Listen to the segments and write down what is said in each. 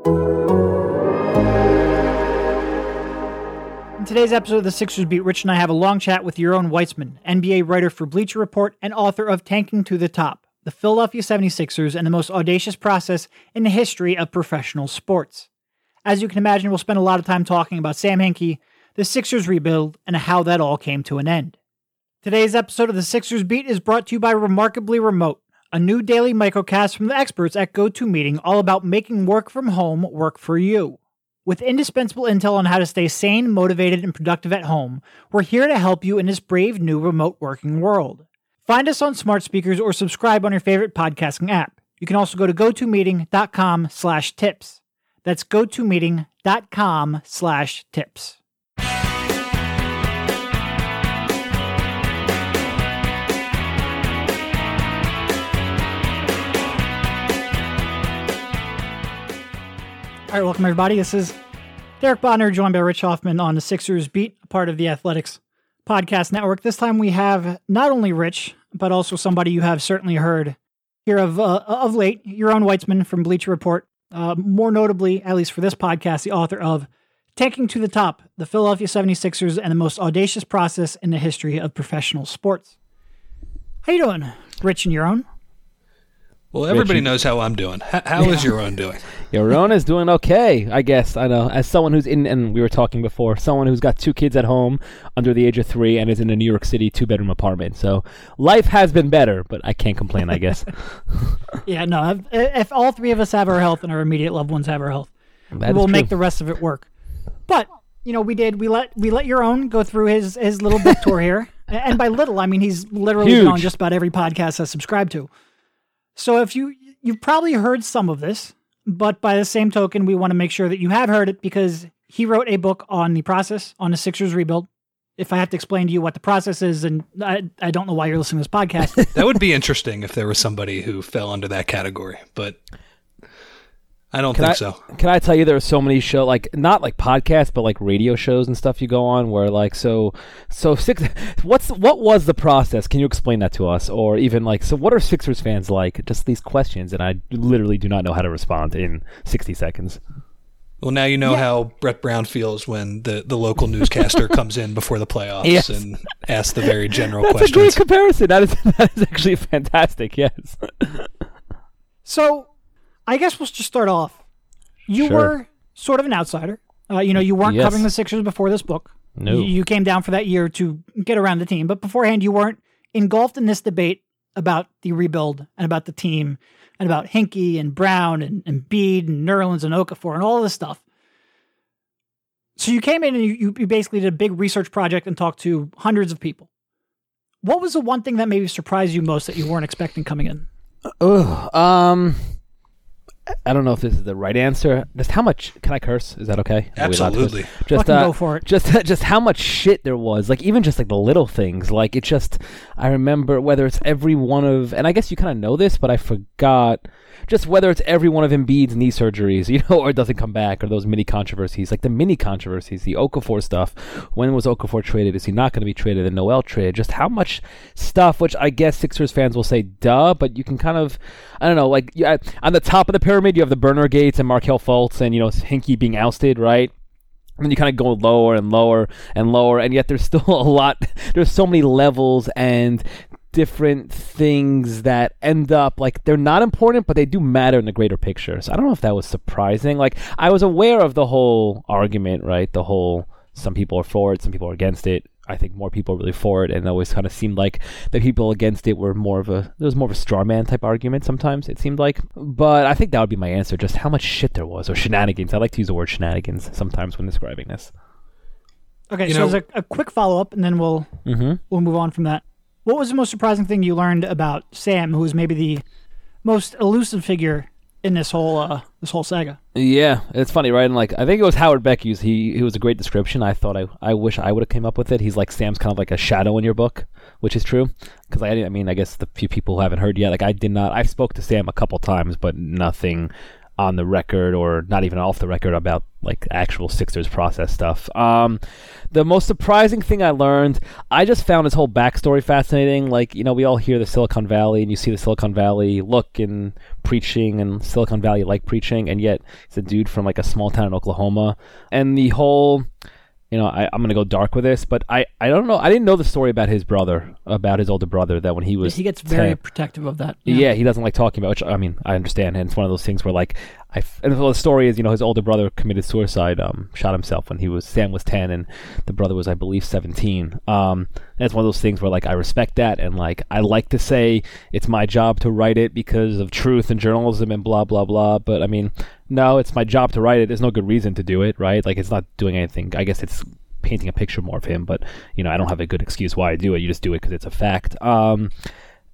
In today's episode of the Sixers Beat, Rich and I have a long chat with Yaron Weitzman, NBA writer for Bleacher Report and author of Tanking to the Top, the Philadelphia 76ers and the most audacious process in the history of professional sports. As you can imagine, we'll spend a lot of time talking about Sam Hinkie, the Sixers rebuild, and how that all came to an end. Today's episode of the Sixers Beat is brought to you by Remarkably Remote, a new daily microcast from the experts at GoToMeeting all about making work from home work for you. With indispensable intel on how to stay sane, motivated, and productive at home, we're here to help you in this brave new remote working world. Find us on smart speakers or subscribe on your favorite podcasting app. You can also go to gotomeeting.com slash tips. That's gotomeeting.com slash tips. All right, welcome everybody. This is Derek Bodner, joined by Rich Hoffman on the Sixers Beat, part of the Athletics Podcast Network. This time we have not only Rich, but also somebody you have certainly heard here of uh, of late, Yaron Weitzman from Bleacher Report. Uh, more notably, at least for this podcast, the author of Tanking to the Top, the Philadelphia 76ers and the most audacious process in the history of professional sports. How you doing, Rich and Yaron? Well, everybody knows how I'm doing. H- how is Yaron doing? Yaron is doing okay, I guess. I know. As someone who's in, and we were talking before, someone who's got two kids at home under the age of three and is in a New York City two bedroom apartment. So life has been better, but I can't complain, I guess. Yeah, no. If, if all three of us have our health and our immediate loved ones have our health, That is we'll make the rest of it work. But you know, we did. We let we let Yaron go through his his little book tour here, and by little, I mean he's literally been on just about every podcast I subscribe to. So if you you've probably heard some of this, but by the same token, we want to make sure that you have heard it because he wrote a book on the process on the Sixers rebuild. If I have to explain to you what the process is, and I, I don't know why you're listening to this podcast, That would be interesting if there was somebody who fell under that category, but I don't Can think I, so. can I tell you there are so many show like not like podcasts but like radio shows and stuff you go on where like so so six what's what was the process? Can you explain that to us? Or even like so what are Sixers fans like? Just these questions and I literally do not know how to respond in 60 seconds. Well, now you know Yeah. how Brett Brown feels when the, the local newscaster comes in before the playoffs Yes. and asks the very general That's a great comparison. That is that is actually fantastic yes. So, I guess we'll just start off. You Sure. were sort of an outsider. Uh, you know, you weren't Yes. covering the Sixers before this book. No. You, you came down for that year to get around the team, but beforehand, you weren't engulfed in this debate about the rebuild and about the team and about Hinkie and Brown and, and Embiid and Nerlens and Okafor and all this stuff. So you came in and you, you basically did a big research project and talked to hundreds of people. What was the one thing that maybe surprised you most that you weren't expecting coming in? Ugh, um I don't know if this is the right answer. Just how much can I curse? Is that okay? Are we allowed to curse? Absolutely. Just uh, go for it. Just just how much shit there was. Like even just like the little things. Like it just I remember whether it's every one of and I guess you kind of know this, but I forgot just whether it's every one of Embiid's knee surgeries, you know, or it doesn't come back, or those mini controversies, like the mini controversies, the Okafor stuff. When was Okafor traded? Is he not going to be traded? The Noel trade. Just how much stuff, which I guess Sixers fans will say, duh, but you can kind of, I don't know, like yeah, on the top of the pyramid, you have the Burner Gates and Markelle Fultz and, you know, Hinkie being ousted, right? And then you kind of go lower and lower and lower, and yet there's still a lot. There's so many levels and different things that end up like they're not important, but they do matter in the greater picture. So I don't know if that was surprising. Like I was aware of the whole argument, right? The whole some people are for it, some people are against it. I think more people are really for it, and it always kind of seemed like the people against it were more of a there was more of a straw man type argument. Sometimes it seemed like, but I think that would be my answer. Just how much shit there was, or shenanigans. I like to use the word shenanigans sometimes when describing this. Okay, You so know- as a, a quick follow up, and then we'll Mm-hmm. we'll move on from that. What was the most surprising thing you learned about Sam, who was maybe the most elusive figure in this whole uh, this whole saga? Yeah, it's funny, right? And like, I think it was Howard Beck. He he, he was a great description. I thought I, I wish I would have came up with it. He's like Sam's kind of like a shadow in your book, which is true. Because I, I mean, I guess the few people who haven't heard yet, like I did not. I spoke to Sam a couple times, but nothing on the record or not even off the record about like actual Sixers process stuff. Um, the most surprising thing I learned, I just found his whole backstory fascinating. Like, you know, we all hear the Silicon Valley and you see the Silicon Valley look and preaching and Silicon Valley like preaching, and yet it's a dude from like a small town in Oklahoma. And the whole you know, I, am gonna go dark with this, but I, I don't know. I didn't know the story about his brother, about his older brother, that when he was he gets very 10, protective of that. Yeah. he doesn't like talking about. Which I mean, I understand, and it's one of those things where like I and the story is, you know, his older brother committed suicide, um, shot himself when he was Sam was ten, and the brother was, I believe, seventeen. Um, it's one of those things where like I respect that, and like I like to say it's my job to write it because of truth and journalism and blah blah blah. But I mean, no, it's my job to write it. There's no good reason to do it, right? Like it's not doing anything. I guess it's painting a picture more of him, but you know, I don't have a good excuse why I do it. You just do it because it's a fact. Um,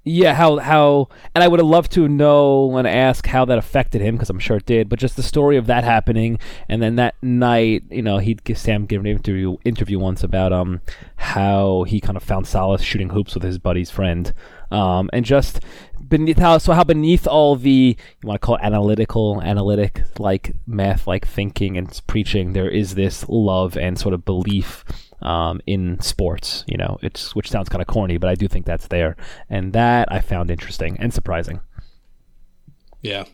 yeah, how how, and I would have loved to know and ask how that affected him because I'm sure it did. But just the story of that happening, and then that night, you know, he'd give Sam give an interview interview once about um how he kind of found solace shooting hoops with his buddy's friend, um, and just beneath how so how beneath all the you want to call it analytical analytic like math like thinking and preaching there is this love and sort of belief um, in sports you know? It's which sounds kind of corny but i do think that's there. And that i found interesting and surprising. Yeah.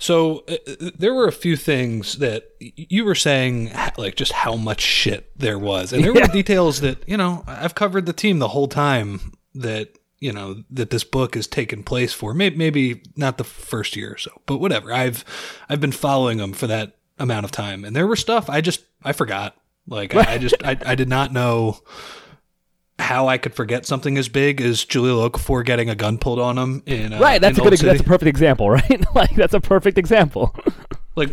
So uh, there were a few things that you were saying, like just how much shit there was, and there yeah. were details that you know I've covered the team the whole time that you know that this book has taken place for maybe, maybe not the first year or so but whatever i've i've been following them for that amount of time and there were stuff i just i forgot like I, I, just I, I did not know how I could forget something as big as Jahlil Okafor getting a gun pulled on him in uh, right. That's in a good. City. That's a perfect example, right? like that's a perfect example. like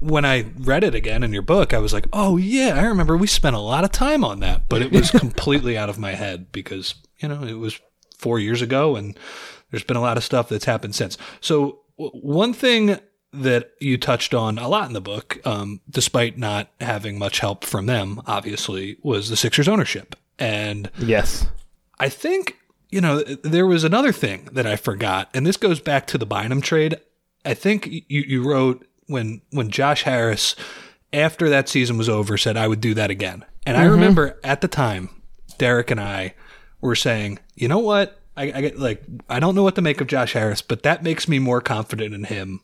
when I read it again in your book, I was like, oh yeah, I remember we spent a lot of time on that, but it was completely out of my head because you know it was four years ago, and there's been a lot of stuff that's happened since. So one thing that you touched on a lot in the book, um, despite not having much help from them, obviously, was the Sixers ownership. And yes, I think you know there was another thing that I forgot, and this goes back to the Bynum trade. I think you, you wrote when when Josh Harris, after that season was over, said I would do that again. And mm-hmm. I remember at the time, Derek and I were saying, you know what? I, I get like I don't know what to make of Josh Harris, but that makes me more confident in him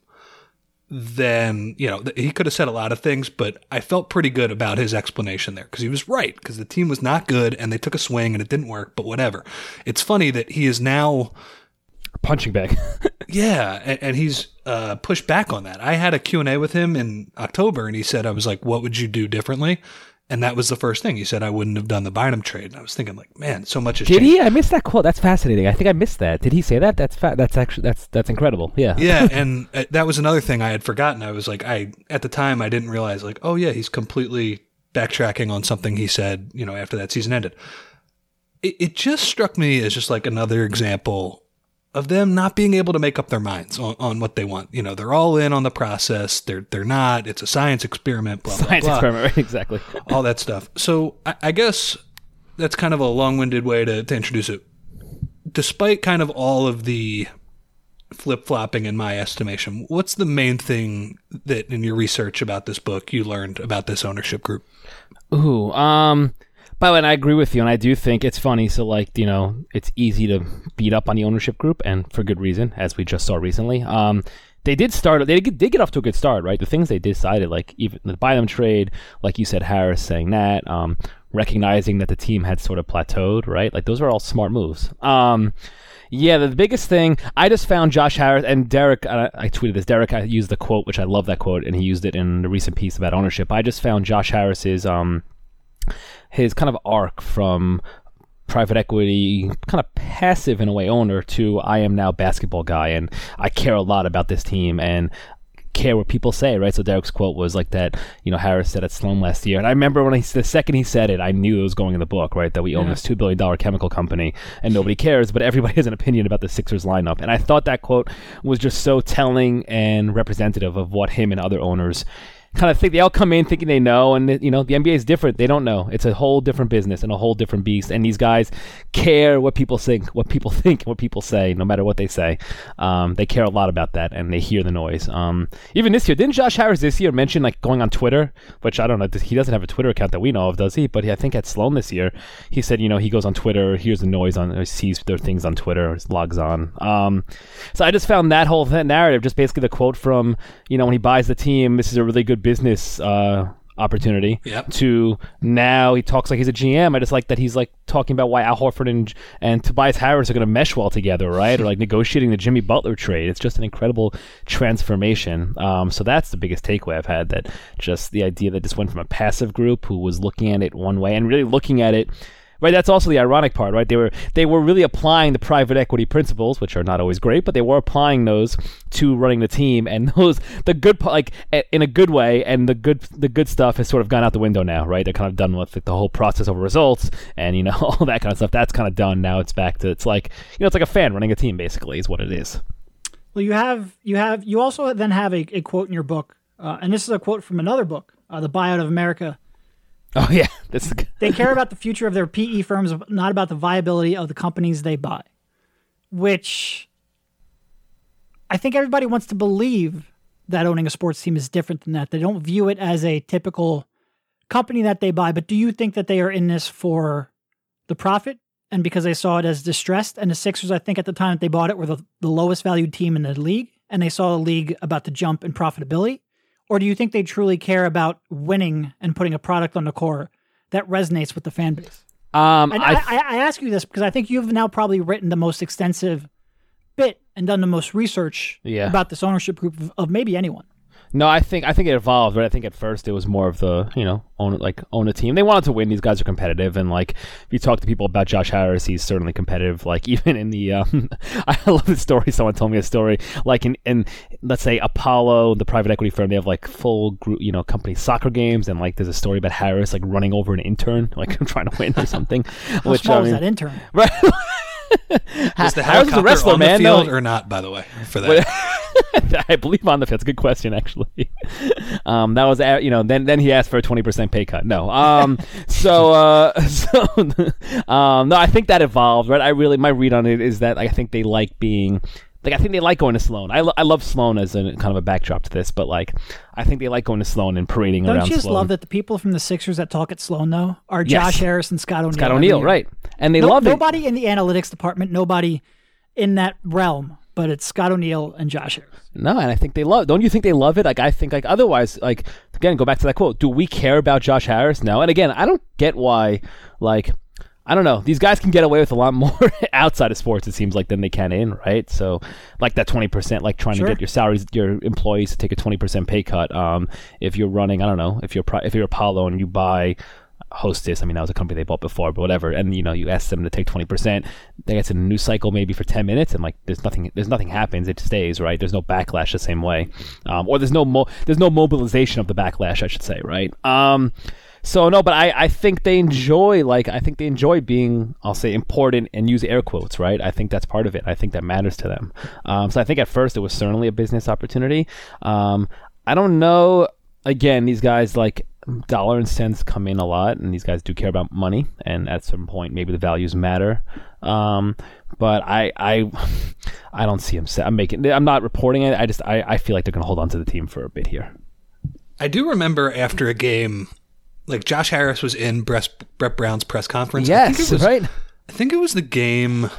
than you know he could have said a lot of things, but I felt pretty good about his explanation there because he was right because the team was not good and they took a swing and it didn't work. But whatever. It's funny that he is now punching bag. yeah, and, and he's uh, pushed back on that. I had a Q and A with him in October, and he said I was like, "What would you do differently?" And that was the first thing he said. I wouldn't have done the Bynum trade. And I was thinking, like, man, so much has Did changed. he? I missed that quote. That's fascinating. I think I missed that. Did he say that? That's fa- That's actually that's that's incredible. Yeah. Yeah, and uh, that was another thing I had forgotten. I was like, I at the time I didn't realize, like, oh yeah, he's completely backtracking on something he said. You know, after that season ended. It, it just struck me as just like another example of them not being able to make up their minds on, on what they want. You know, they're all in on the process. They're they're not. It's a science experiment. Blah science blah, blah. experiment, right? Exactly. all that stuff. So I, I guess that's kind of a long-winded way to, to introduce it. Despite kind of all of the flip-flopping in my estimation, what's the main thing that in your research about this book you learned about this ownership group? Ooh, um by the way, and I agree with you, and I do think it's funny. So, like, you know, it's easy to beat up on the ownership group, and for good reason, as we just saw recently. Um, they did start. They did get off to a good start, right? The things they decided, like even the Bynum trade, like you said, Harris saying that, um, recognizing that the team had sort of plateaued, right? Like those are all smart moves. Um, yeah, the biggest thing I just found Josh Harris and Derek. I, I tweeted this. Derek, I used the quote, which I love that quote, and he used it in the recent piece about ownership. I just found Josh Harris's um, his kind of arc from private equity, kind of passive in a way owner to I am now basketball guy and I care a lot about this team and care what people say, right? So Derek's quote was like that, you know, Harris said at Sloan last year. And I remember when he, the second he said it, I knew it was going in the book, right? That we own this $2 billion chemical company and nobody cares, but everybody has an opinion about the Sixers lineup. And I thought that quote was just so telling and representative of what him and other owners kind of think they all come in thinking they know, and you know the NBA is different. They don't know. It's a whole different business and a whole different beast. And these guys care what people think, what people think, what people say, no matter what they say. Um, they care a lot about that, and they hear the noise. Um, even this year, didn't Josh Harris this year mention like going on Twitter, which I don't know. He doesn't have a Twitter account that we know of, does he? But I think at Sloan this year, he said you know he goes on Twitter, hears the noise on, sees their things on Twitter, logs on. Um, so I just found that whole narrative, just basically the quote from you know when he buys the team, this is a really good business uh, opportunity. Yep. To now he talks like he's a GM. I just like that he's like talking about why Al Horford and and Tobias Harris are going to mesh well together, right? or like negotiating the Jimmy Butler trade. It's just an incredible transformation. Um, so that's the biggest takeaway I've had. That just the idea that this went from a passive group who was looking at it one way and really looking at it right? That's also the ironic part, right? They were they were really applying the private equity principles, which are not always great, but they were applying those to running the team, and those the good like in a good way, and the good the good stuff has sort of gone out the window now, right? They're kind of done with the whole process of results and you know all that kind of stuff. That's kind of done now. It's back to it's like you know it's like a fan running a team, basically, is what it is. Well, you have you have you also then have a, a quote in your book, uh, and this is a quote from another book, uh, "The Buyout of America." Oh yeah, this is they care about the future of their PE firms, not about the viability of the companies they buy. Which I think everybody wants to believe that owning a sports team is different than that. They don't view it as a typical company that they buy. But do you think that they are in this for the profit and because they saw it as distressed? And the Sixers, I think, at the time that they bought it, were the, the lowest valued team in the league, and they saw the league about to jump in profitability. Or do you think they truly care about winning and putting a product on the core that resonates with the fan base? Um, and I, I, I ask you this because I think you've now probably written the most extensive bit and done the most research Yeah. about this ownership group of, of maybe anyone. No, I think I think it evolved, but I think at first it was more of the you know own like own a team. They wanted to win. These guys are competitive, and like if you talk to people about Josh Harris, he's certainly competitive. Like even in the um, I love the story. Someone told me a story like in in let's say Apollo, the private equity firm, they have like full group you know company soccer games, and like there's a story about Harris like running over an intern, like trying to win or something. How which small I mean, that intern? right? Is the was helicopter a wrestler, on man. the No, field or not? By the way, for that. I believe on the field. That's a good question, actually. Um, that was, uh, you know, then then he asked for a twenty percent pay cut. No, um, so uh, so um, no, I think that evolved, right? I really my read on it is that I think they like being. Like I think they like going to Sloan. I, lo- I love Sloan as a kind of a backdrop to this, but like I think they like going to Sloan and parading around. Don't you just Sloan. love that the people from the Sixers that talk at Sloan though are Yes. Josh Harris and Scott O'Neill? Scott O'Neill, right? And they No- love it. nobody in the analytics department, nobody in that realm, but it's Scott O'Neill and Josh Harris. No, and I think they love. Don't you think they love it? Like I think, like otherwise, like again, go back to that quote. Do we care about Josh Harris? No. And again, I don't get why. Like, I don't know. These guys can get away with a lot more outside of sports. It seems like than they can in, right? So, like that twenty percent, like trying Sure. to get your salaries, your employees to take a twenty percent pay cut. Um, if you're running, I don't know, if you're if you're Apollo and you buy. Hostess, I mean that was a company they bought before, but whatever. And you know, you ask them to take twenty percent, they get in a news cycle maybe for ten minutes, and like there's nothing, there's nothing happens. It stays right. There's no backlash the same way, um, or there's no mo- there's no mobilization of the backlash, I should say, right? Um, so no, but I, I think they enjoy like I think they enjoy being I'll say important and use air quotes, right? I think that's part of it. I think that matters to them. Um, so I think at first it was certainly a business opportunity. Um, I don't know. Again, these guys like dollar and cents come in a lot, and these guys do care about money. And at some point, maybe the values matter. Um, but I, I, I don't see them. I'm making. I'm not reporting it. I just I, I feel like they're to hold on to the team for a bit here. I do remember after a game, like Josh Harris was in Brett, Brett Brown's press conference. I think Yes, it was, right. I think it was the game.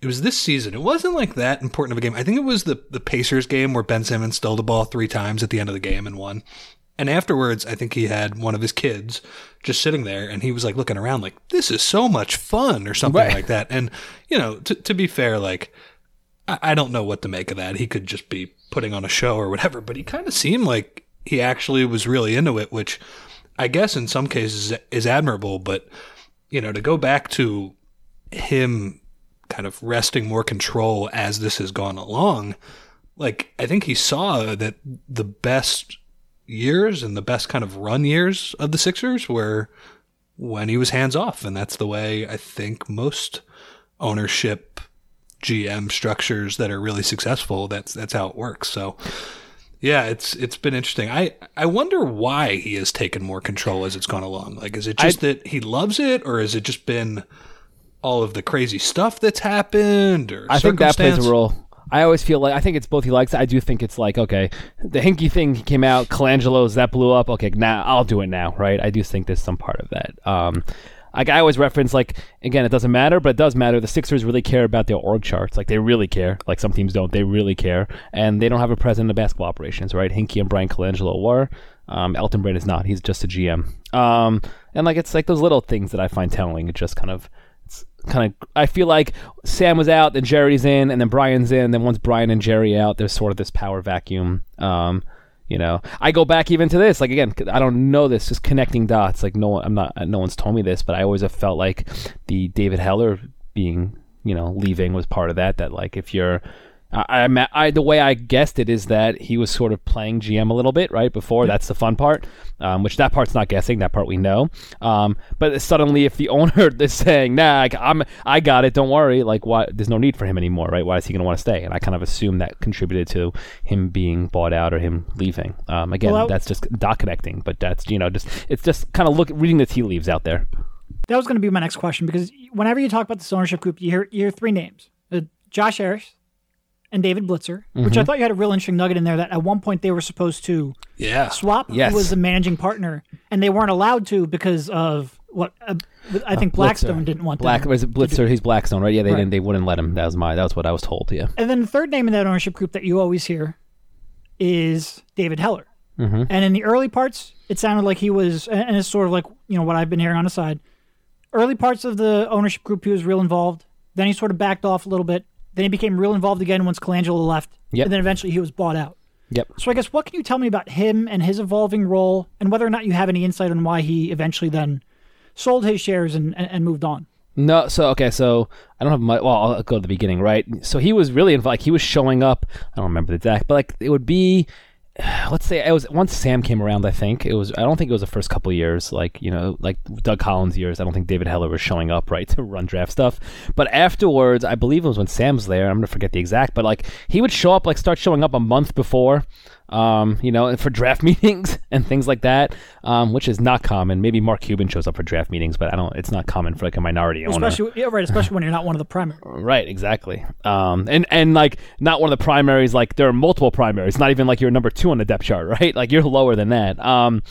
It was this season. It wasn't like that important of a game. I think it was the the Pacers game where Ben Simmons stole the ball three times at the end of the game and won. And afterwards, I think he had one of his kids just sitting there, and he was like looking around, like "This is so much fun" or something Right. like that. And you know, to to be fair, like I, I don't know what to make of that. He could just be putting on a show or whatever, but he kind of seemed like he actually was really into it, which I guess in some cases is admirable. But you know, to go back to him kind of wresting more control as this has gone along, like I think he saw that the best years and the best kind of run years of the Sixers were when he was hands off, and that's the way I think most ownership GM structures that are really successful. That's that's how it works. So Yeah, it's it's been interesting. I I wonder why he has taken more control as it's gone along. Like, is it just that he loves it, or has it just been all of the crazy stuff that's happened? Or I think that plays a role. I always feel like I think it's both he likes. it. I do think it's like okay, the Hinkie thing came out, Colangelo's that blew up. Okay, now I'll do it now, right? I do think there's some part of that. Um, like I always reference, like again, it doesn't matter, but it does matter. The Sixers really care about their org charts. Like they really care. Like some teams don't. They really care, and they don't have a president of basketball operations, right? Hinkie and Bryan Colangelo were. Um, Elton Brand is not. He's just a GM. Um, and like it's like those little things that I find telling. It just kind of it's kind of I feel like Sam was out, then Jerry's in, and then Bryan's in. Then once Bryan and Jerry out, there's sort of this power vacuum. Um, you know, I go back even to this. Like again, I don't know this, just connecting dots. Like no one, I'm not, no one's told me this, but I always have felt like the David Heller being, you know, leaving was part of that. That like if you're I, I, I, the way I guessed it is that he was sort of playing GM a little bit right before. That's the fun part, um, which that part's not guessing. That part we know. Um, but suddenly, if the owner is saying, "Nah, I, I'm, I got it. Don't worry," like, why? There's no need for him anymore, right? Why is he going to want to stay? And I kind of assume that contributed to him being bought out or him leaving. Um, again, Well, that's just dot connecting, but that's you know just it's just kind of look reading the tea leaves out there. That was going to be my next question because whenever you talk about this ownership group, you hear, you hear three names uh, Josh Harris and David Blitzer, which Mm-hmm. I thought you had a real interesting nugget in there that at one point they were supposed to Yeah, swap Yes. who was the managing partner, and they weren't allowed to because of what uh, I think Blackstone Blitzer. didn't want Black them. was it Blitzer? He's Blackstone, right? Yeah, they Right. didn't. They wouldn't let him. That was my. That was what I was told. Yeah. And then the third name in that ownership group that you always hear is David Heller. Mm-hmm. And in the early parts, it sounded like he was, and it's sort of like you know what I've been hearing on the side. Early parts of the ownership group, he was real involved. Then he sort of backed off a little bit. Then he became real involved again once Colangelo left. Yep. And then eventually he was bought out. Yep. So I guess what can you tell me about him and his evolving role, and whether or not you have any insight on why he eventually then sold his shares and, and, and moved on? No, so okay, so I don't have my. Well, I'll go to the beginning, right? So he was really involved. Like he was showing up. I don't remember the exact, but like it would be. Let's say it was once Sam came around. I think it was. I don't think it was the first couple years. Like you know, like Doug Collins years. I don't think David Heller was showing up right to run draft stuff. But afterwards, I believe it was when Sam's there. I'm gonna forget the exact, but like he would show up, like start showing up a month before. Um, you know, for draft meetings and things like that, um, which is not common. Maybe Mark Cuban shows up for draft meetings, but I don't. It's not common for like a minority owner. Especially, yeah, right. Especially when you're not one of the primary. Right, exactly. Um, and and like not one of the primaries. Like there are multiple primaries. Not even like you're number two on the depth chart, right? Like you're lower than that. Um,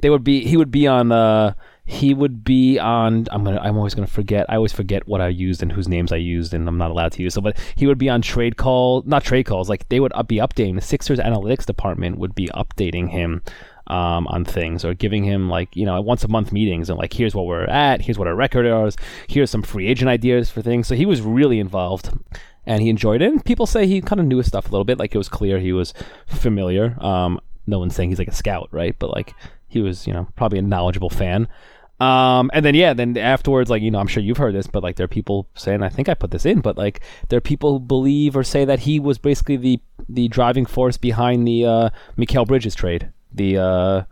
they would be. He would be on. Uh, he would be on. I'm gonna. I'm always gonna forget. I always forget what I used and whose names I used, and I'm not allowed to use. So, but he would be on trade call. Not trade calls. Like they would be updating. The Sixers analytics department would be updating him um, on things or giving him like you know once a month meetings and like here's what we're at, here's what our record is, here's some free agent ideas for things. So he was really involved. And he enjoyed it. And people say he kind of knew his stuff a little bit. Like it was clear he was familiar. Um, no one's saying he's like a scout, right? But like he was, you know, probably a knowledgeable fan. Um, and then yeah, then afterwards, like you know, I'm sure you've heard this, but like there are people saying, I think I put this in, but like there are people who believe or say that he was basically the the driving force behind the uh, Mikal Bridges trade, the uh,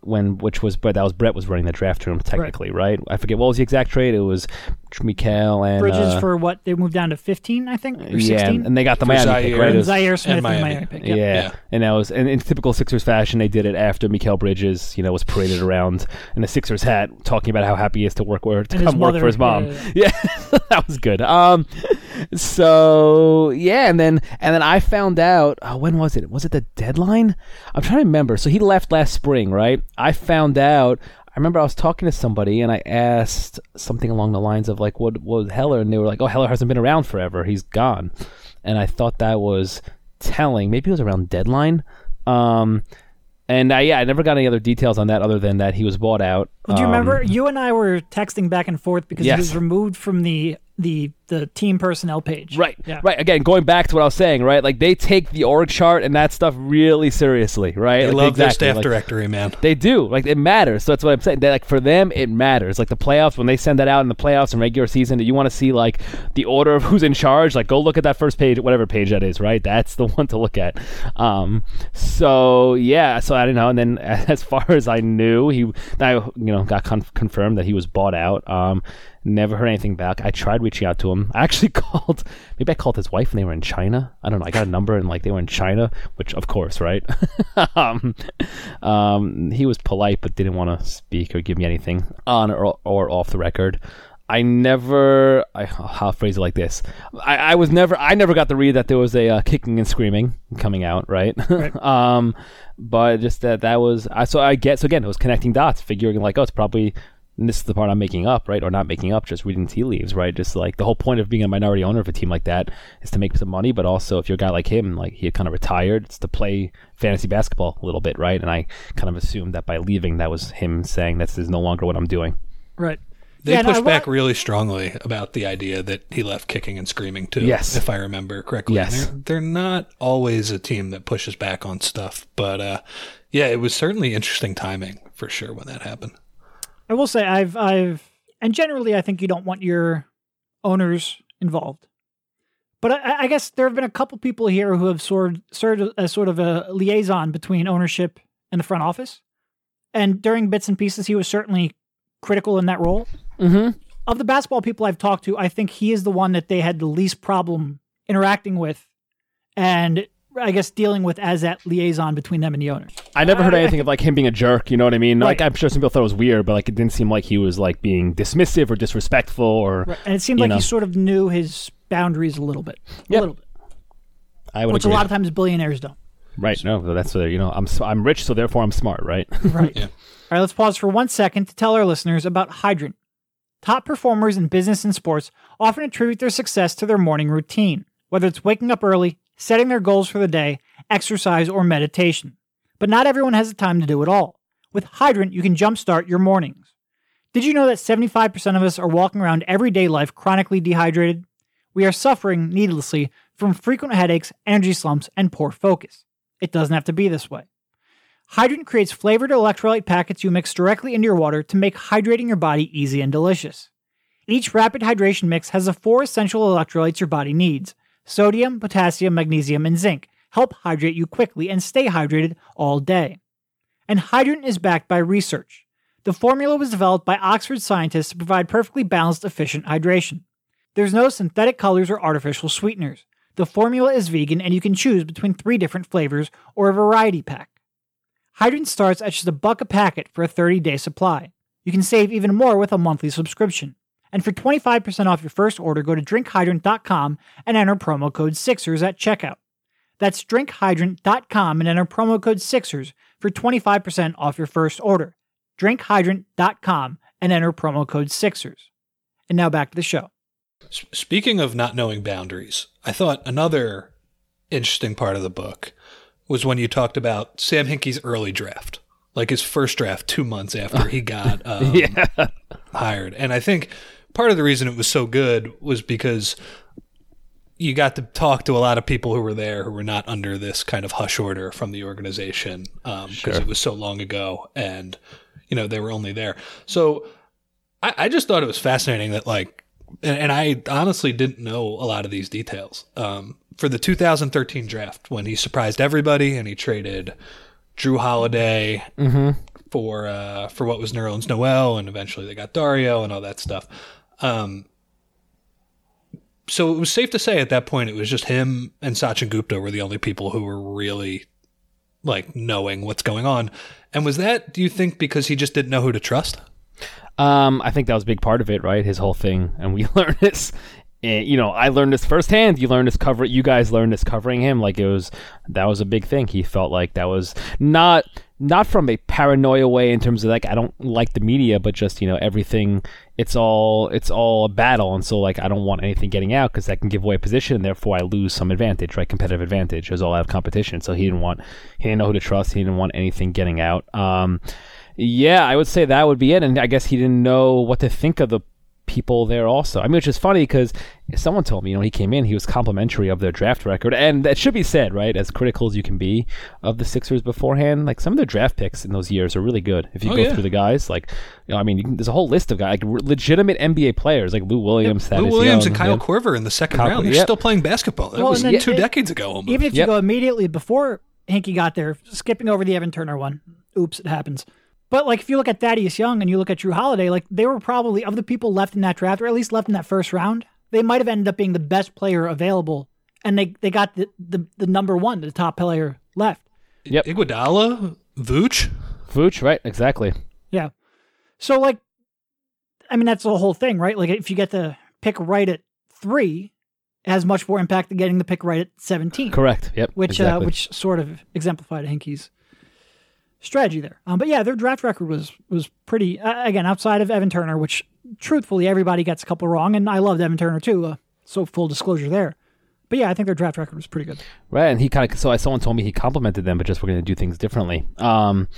when which was but that was Brett was running the draft room technically, right? I forget what was the exact trade. It was Mikal and Bridges uh, for what they moved down to 15, I think, or yeah, 16. and they got the For Miami Zhaire pick, right? And was- Zhaire Smith and Miami. Miami pick. yeah. Yep. Yeah. and that was and in typical Sixers fashion, they did it after Mikal Bridges, you know, was paraded around in a Sixers hat, talking about how happy he is to work where to And his come work mother, for his mom. yeah, Yeah, that was good. Um, so yeah, and then and then I found out uh, when was it? Was it the deadline? I'm trying to remember. So he left last spring, right? I found out. I remember I was talking to somebody and I asked something along the lines of like, "What was Heller?" And they were like, "Oh, Heller hasn't been around forever. He's gone." And I thought that was telling. Maybe it was around deadline. Um, and I, yeah, I never got any other details on that other than that he was bought out. Well, do you Um, remember you and I were texting back and forth because Yes. he was removed from the the the team personnel page. Right, Yeah. right. Again, going back to what I was saying, right? Like they take the org chart and that stuff really seriously, right? They like, love their exactly, staff like, directory, man. They do. Like it matters. So that's what I'm saying. That, like for them, it matters. Like the playoffs, when they send that out in the playoffs and regular season, that you want to see like the order of who's in charge. Like go look at that first page, whatever page that is. Right, that's the one to look at. Um. So yeah. So I don't know. And then as far as I knew, he, I you know got con- confirmed that he was bought out. Um. Never heard anything back. I tried reaching out to him. I actually called, maybe I called his wife and they were in China. I don't know. I got a number and like they were in China, which of course, right? um, um, he was polite but didn't want to speak or give me anything on or, or off the record. I never, I, I'll phrase it like this. I, I was never, I never got to read that there was a uh, kicking and screaming coming out, right? Right. um, but just that that was, I so I get, so again, it was connecting dots, figuring like, oh, it's probably, and this is the part I'm making up, right? Or not making up, just reading tea leaves, right? Just like the whole point of being a minority owner of a team like that is to make some money, but also if you're a guy like him, like he had kind of retired, it's to play fantasy basketball a little bit, right? And I kind of assumed that by leaving, that was him saying this is no longer what I'm doing. Right. They Yeah, pushed I wa- back really strongly about the idea that he left kicking and screaming too. Yes. if I remember correctly. Yes. they're, they're not always a team that pushes back on stuff, but uh, yeah, it was certainly interesting timing for sure when that happened. I will say I've I've and generally I think you don't want your owners involved. But I, I guess there have been a couple people here who have sort served as sort of a liaison between ownership and the front office. And during bits and pieces, he was certainly critical in that role. Mm-hmm. Of the basketball people I've talked to, I think he is the one that they had the least problem interacting with, and I guess dealing with as that liaison between them and the owners. I never heard I- I anything of like him being a jerk. You know what I mean? Like Right. I'm sure some people thought it was weird, but like it didn't seem like he was like being dismissive or disrespectful or. And it seemed like know. he sort of knew his boundaries a little bit, a Yep. little bit, I would which a lot of times billionaires don't. right? No, that's uh, you know I'm s- I'm rich, so therefore I'm smart, right? Right. Yeah. All right, let's pause for one second to tell our listeners about Hydrant. Top performers in business and sports often attribute their success to their morning routine, whether it's waking up early, setting their goals for the day, exercise, or meditation. But not everyone has the time to do it all. With Hydrant, you can jumpstart your mornings. Did you know that 75% of us are walking around everyday life chronically dehydrated? We are suffering needlessly from frequent headaches, energy slumps, and poor focus. It doesn't have to be this way. Hydrant creates flavored electrolyte packets you mix directly into your water to make hydrating your body easy and delicious. Each rapid hydration mix has the four essential electrolytes your body needs sodium, potassium, magnesium, and zinc. Help hydrate you quickly and stay hydrated all day. And Hydrant is backed by research. The formula was developed by Oxford scientists to provide perfectly balanced, efficient hydration. There's no synthetic colors or artificial sweeteners. The formula is vegan and you can choose between three different flavors or a variety pack. Hydrant starts at just a buck a packet for a 30 day supply. You can save even more with a monthly subscription. And for 25% off your first order, go to drinkhydrant.com and enter promo code SIXERS at checkout. That's drinkhydrant.com and enter promo code SIXERS for 25% off your first order. Drinkhydrant.com and enter promo code SIXERS. And now back to the show. Speaking of not knowing boundaries, I thought another interesting part of the book was when you talked about Sam Hinkie's early draft, like his first draft two months after he got um, yeah. hired. And I think part of the reason it was so good was because you got to talk to a lot of people who were there who were not under this kind of hush order from the organization because Sure. it was so long ago and you know they were only there. So I, I just thought it was fascinating that like, and, and I honestly didn't know a lot of these details. Um, for the 2013 draft, when he surprised everybody and he traded Jrue Holiday Mm-hmm. for uh, for what was Nerlens Noel, and eventually they got Dario and all that stuff. Um, so it was safe to say at that point it was just him and Sachin Gupta were the only people who were really like knowing what's going on. And was that, do you think, because he just didn't know who to trust? Um, I think that was a big part of it, right? His whole thing, and we learned this. eh, You know, I learned this firsthand. You learned this cover. You guys learned this covering him. Like it was that was a big thing. He felt like that was not not from a paranoia way in terms of like I don't like the media, but just you know everything. It's all it's all a battle, and so like I don't want anything getting out because that can give away a position, and therefore I lose some advantage, right? Competitive advantage is all out of competition. So he didn't want he didn't know who to trust. He didn't want anything getting out. Um, yeah, I would say that would be it. And I guess he didn't know what to think of the people there also. I mean, which is funny because someone told me, you know, he came in, he was complimentary of their draft record. And that should be said, right? As critical as you can be of the Sixers beforehand, like some of their draft picks in those years are really good. If you Oh, go yeah. through the guys, like, you know, I mean, you can, there's a whole list of guys, like r- legitimate NBA players, like Lou Williams, Lou Williams Young, and Kyle yeah. Korver in the second Kyle- round. They're yep. still playing basketball. That Well, was and then two it- decades ago almost. Even if Yep. you go immediately before Hinkie got there, skipping over the Evan Turner one. Oops, it happens. But like if you look at Thaddeus Young and you look at Jrue Holiday, like they were probably of the people left in that draft, or at least left in that first round, they might have ended up being the best player available, and they they got the the, the number one, the top player left. Yep. Iguodala, Vooch. Vooch, right? Exactly. Yeah. So like, I mean, that's the whole thing, right? Like, if you get the pick right at three, it has much more impact than getting the pick right at seventeen. Correct. Yep. Which uh, which sort of exemplified Hinkie's strategy there. Um, but yeah, their draft record was was pretty. Uh, again, outside of Evan Turner, which truthfully everybody gets a couple wrong, and I loved Evan Turner too. Uh, so full disclosure there. But yeah, I think their draft record was pretty good. Right, and he kind of so I, someone told me he complimented them, but just we're going to do things differently. Um,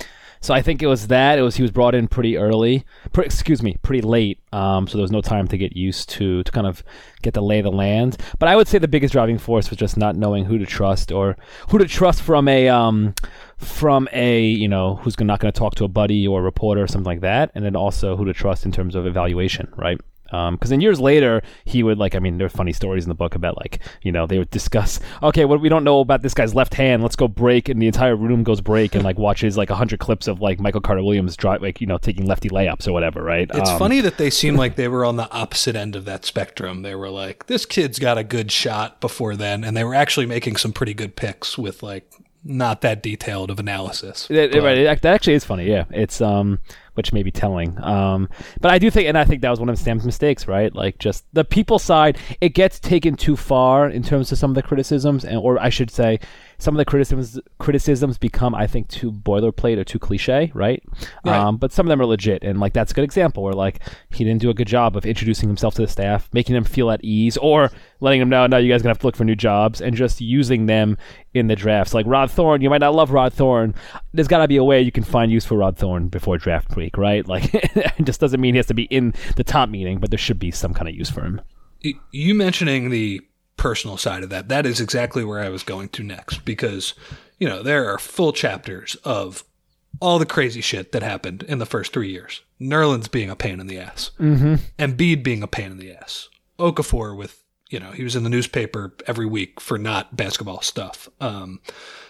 so I think it was that it was he was brought in pretty early, pre- excuse me, pretty late. Um, so there was no time to get used to to kind of get the lay of the land. But I would say the biggest driving force was just not knowing who to trust or who to trust from a um, from a you know who's not going to talk to a buddy or a reporter or something like that, and then also who to trust in terms of evaluation, right? because then years later he would like i mean there are funny stories in the book about like you know they would discuss okay what we don't know about this guy's left hand let's go break and the entire room goes break and like watches like 100 clips of like michael carter williams drive like you know taking lefty layups or whatever right It's Um, funny that they seem like they were on the opposite end of that spectrum. They were like, this kid's got a good shot before then, and they were actually making some pretty good picks with like not that detailed of analysis. It- it- right, it- that actually is funny. Yeah, it's um, which may be telling. Um, but I do think, and I think that was one of Sam's mistakes, right? Like just the people side, it gets taken too far in terms of some of the criticisms, and or I should say, some of the criticisms criticisms become, I think, too boilerplate or too cliche, right? Right. Um, but some of them are legit, and like that's a good example where like he didn't do a good job of introducing himself to the staff, making them feel at ease, or letting them know, no, you guys are gonna have to look for new jobs, and just using them in the drafts. Like Rod Thorn, you might not love Rod Thorn. There's got to be a way you can find use for Rod Thorn before draft week, right? Like, it just doesn't mean he has to be in the top meeting, but there should be some kind of use for him. You mentioning the personal side of that. That is exactly where i was going to next because you know there are full chapters of all the crazy shit that happened in the first three years. Nerlens being a pain in the ass. Mm-hmm. and Embiid being a pain in the ass. Okafor with you know he was in the newspaper every week for not basketball stuff. Um,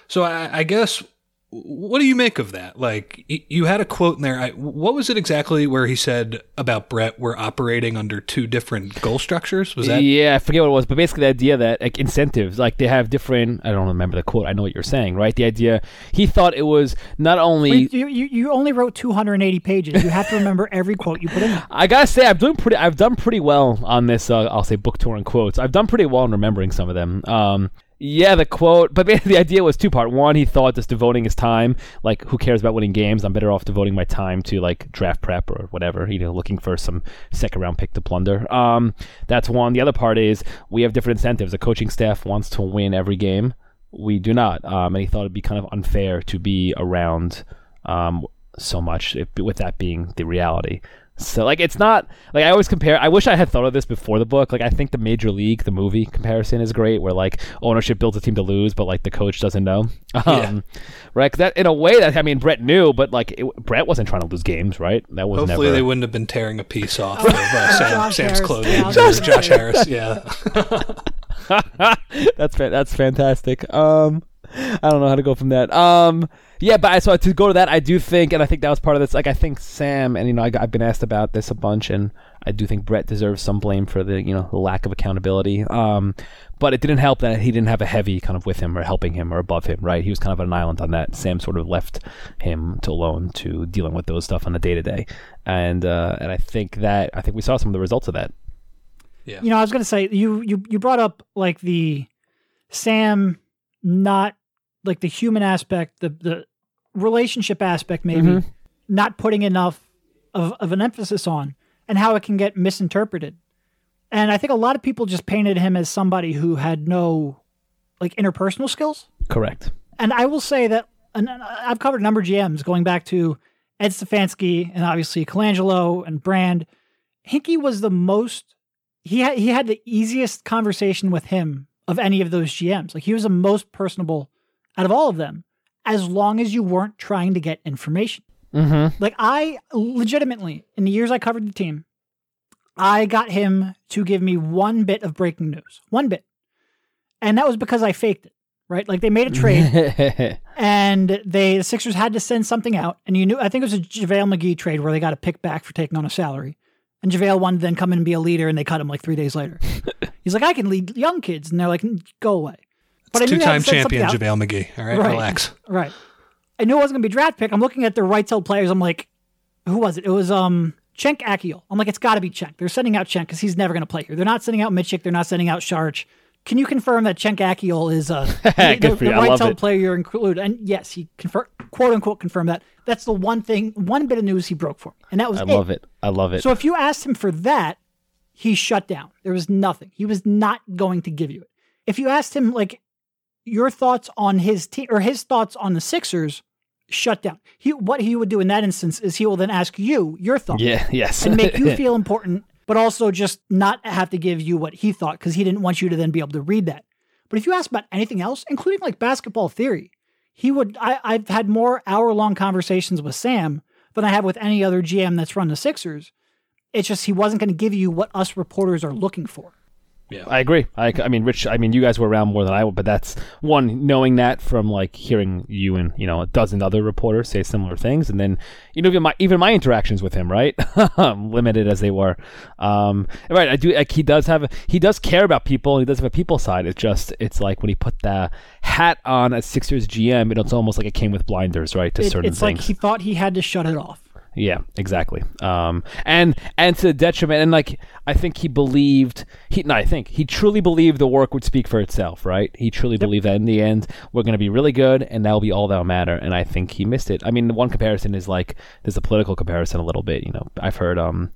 so I, I guess what do you make of that? Like, you had a quote in there. I, what was it exactly where he said about Brett? We're operating under two different goal structures. Was that yeah, I forget what it was, but basically the idea that like incentives, like they have different. I don't remember the quote. I know what you're saying, right? The idea he thought it was not only. Wait, you, you, you only wrote 280 pages. You have to remember every quote you put in. I gotta say, I've done pretty. I've done pretty well on this. Uh, I'll say book tour and quotes. I've done pretty well in remembering some of them. Um, yeah, the quote, but the idea was two part. One, he thought just devoting his time, like who cares about winning games? I'm better off devoting my time to like draft prep or whatever. You know, looking for some second round pick to plunder. Um, that's one. The other part is we have different incentives. The coaching staff wants to win every game. We do not. Um, and he thought it'd be kind of unfair to be around um, so much, if, with that being the reality. So like it's not like I always compare. I wish I had thought of this before the book. Like I think the Major League, the movie comparison is great, where like ownership builds a team to lose, but like the coach doesn't know. Um, Right? 'Cause that in a way that I mean Brett knew, but like it, Brett wasn't trying to lose games, right? That was Hopefully, never. they wouldn't have been tearing a piece off of uh, Sam, Josh Sam's Harris, clothing. yeah. Josh, Josh Harris, yeah. that's fa- that's fantastic. Um, I don't know how to go from that. Um, yeah, but I, so to go to that, I do think, and I think that was part of this. Like, I think Sam, and you know, I, have been asked about this a bunch, and I do think Brett deserves some blame for the you know the lack of accountability. Um, but it didn't help that he didn't have a heavy kind of with him or helping him or above him. Right, he was kind of an island on that. Sam sort of left him to alone to dealing with those stuff on the day to day, and uh, and I think that I think we saw some of the results of that. Yeah. You know, I was going to say you you you brought up like the Sam not like the human aspect, the the relationship aspect, maybe Mhm. not putting enough of, of an emphasis on, and how it can get misinterpreted. And I think a lot of people just painted him as somebody who had no like interpersonal skills. Correct. And I will say that and I've covered a number of GMs going back to Ed Stefanski and obviously Colangelo and Brand. Hinkie was the most he had he had the easiest conversation with him of any of those GMs. Like he was the most personable out of all of them, as long as you weren't trying to get information. Mm-hmm. Like I legitimately, in the years I covered the team, I got him to give me one bit of breaking news, one bit, and that was because I faked it. Right, like they made a trade and they the Sixers had to send something out, and you knew I think it was a JaVale McGee trade where they got a pick back for taking on a salary, And JaVale wanted to then come in and be a leader, and they cut him like three days later. He's like, I can lead young kids, and they're like, go away. But Two-time champion JaVale McGee. All right, Right. relax. Right. I knew it wasn't gonna be draft pick. I'm looking at the right held players. I'm like, who was it? It was um Cenk Akyol. I'm like, it's got to be Cenk. They're sending out Cenk because he's never gonna play here. They're not sending out Mitchik. They're not sending out Sharch. Can you confirm that Cenk Akyol is uh, the, the, the right it. player you're included? And yes, he confirm, quote unquote confirmed that. That's the one thing, one bit of news he broke for me, and that was I it. love it. I love it. So if you asked him for that, he shut down. There was nothing. He was not going to give you it. If you asked him like your thoughts on his team or his thoughts on the Sixers, shut down. He what he would do in that instance is he will then ask you your thoughts yeah. Yes. and make you feel important, but also just not have to give you what he thought because he didn't want you to then be able to read that. But if you ask about anything else, including like basketball theory, he would. I, I've had more hour long conversations with Sam than I have with any other GM that's run the Sixers. It's just he wasn't going to give you what us reporters are looking for. I agree. I, I mean, Rich. I mean, you guys were around more than I would, but that's one knowing that from like hearing you and you know a dozen other reporters say similar things, and then you know even my even my interactions with him, right, limited as they were. Um, right. I do. Like, he does have. He does care about people. He does have a people side. It's just it's like when he put the hat on as Sixers GM, it's almost like it came with blinders, right, to It- certain it's like things. he thought he had to shut it off. Yeah, exactly. Um, and and to the detriment, and like I think he believed he. No, I think he truly believed the work would speak for itself. Right? He truly believed that in the end we're going to be really good, and that'll be all that'll matter. And I think he missed it. I mean, one comparison is like there's a political comparison a little bit. You know, I've heard um.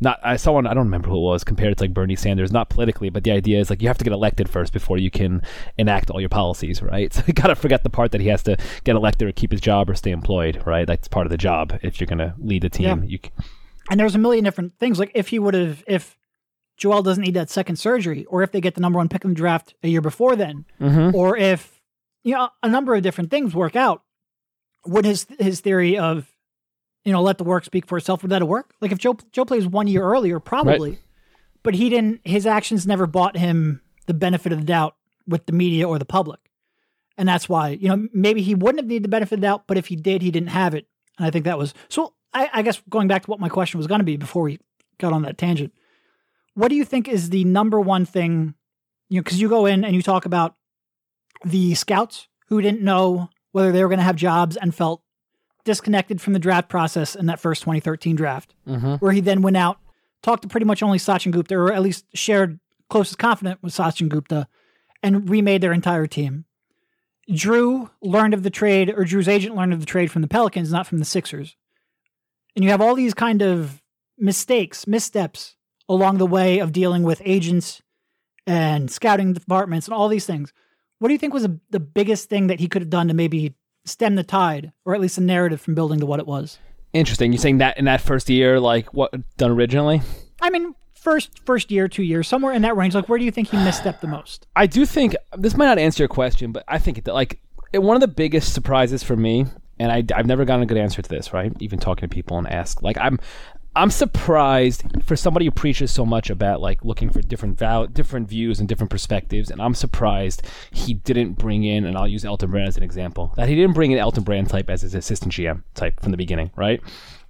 Not I saw one I don't remember who it was compared to like Bernie Sanders not politically but the idea is like you have to get elected first before you can enact all your policies right so you gotta forget the part that he has to get elected or keep his job or stay employed right that's part of the job if you're gonna lead the team Yeah. you c- And there's a million different things. Like if he would have, if Joel doesn't need that second surgery, or if they get the number one pick in the draft a year before then, Mm-hmm. or if you know a number of different things work out, would his his theory of you know let the work speak for itself would that work? Like if Joe Joe plays one year earlier, probably, but he didn't. His actions never bought him the benefit of the doubt with the media or the public, and that's why you know maybe he wouldn't have needed the benefit of the doubt, but if he did, he didn't have it, and I think that was so. I, I guess going back to what my question was going to be before we got on that tangent, what do you think is the number one thing? You know, because you go in and you talk about the scouts who didn't know whether they were going to have jobs and felt disconnected from the draft process in that first 2013 draft, Mm-hmm. where he then went out, talked to pretty much only Sachin Gupta, or at least shared closest confidant with Sachin Gupta, and remade their entire team. Jrue learned of the trade, or Jrue's agent learned of the trade from the Pelicans, not from the Sixers. And you have all these kind of mistakes, missteps along the way of dealing with agents and scouting departments and all these things. What do you think was a, the biggest thing that he could have done to maybe stem the tide, or at least the narrative from building to what it was? interesting You're saying that in that first year like what done originally I mean, first first year, two years, somewhere in that range. Like, where do you think he misstepped the most? I do think this might not answer your question, but I think it, like it, one of the biggest surprises for me, and I, I've never gotten a good answer to this, right? Even talking to people and ask, like I'm, I'm surprised for somebody who preaches so much about like looking for different val- different views and different perspectives, and I'm surprised he didn't bring in, and I'll use Elton Brand as an example, that he didn't bring in Elton Brand type as his assistant GM type from the beginning, right?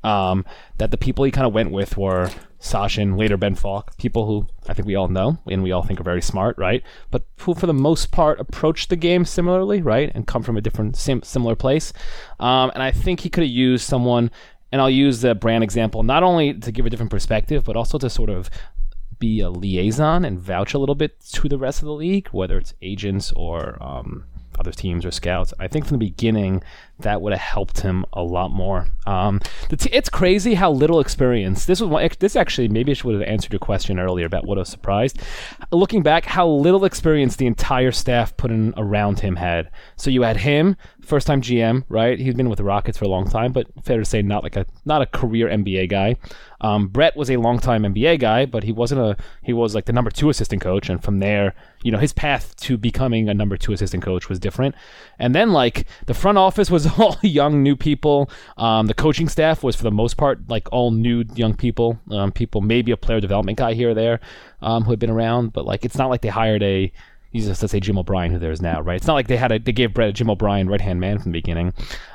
Um, that the people he kind of went with were Sachin, later Ben Falk, people who I think we all know and we all think are very smart, right? But who, for the most part, approach the game similarly, right? And come from a different, sim- similar place. Um, and I think he could have used someone, and I'll use the brand example, not only to give a different perspective, but also to sort of be a liaison and vouch a little bit to the rest of the league, whether it's agents or um, other teams or scouts. I think from the beginning that would have helped him a lot more. Um, t- it's crazy how little experience. This was this actually maybe I would have answered your question earlier about what I was surprised. Looking back, how little experience the entire staff put in around him had. So you had him, first time GM, right? He's been with the Rockets for a long time, but fair to say not like a not a career NBA guy. Um, Brett was a longtime NBA guy, but he wasn't a he was like the number two assistant coach, and from there, you know, his path to becoming a number two assistant coach was different. And then like the front office was all young new people. Um, the coaching staff was for the most part like all new young people. Um, people maybe a player development guy here or there um, who had been around, but like it's not like they hired a use this, let's say Jim O'Brien, who there is now, right? It's not like they had a, they gave Brett a Jim O'Brien right hand man from the beginning.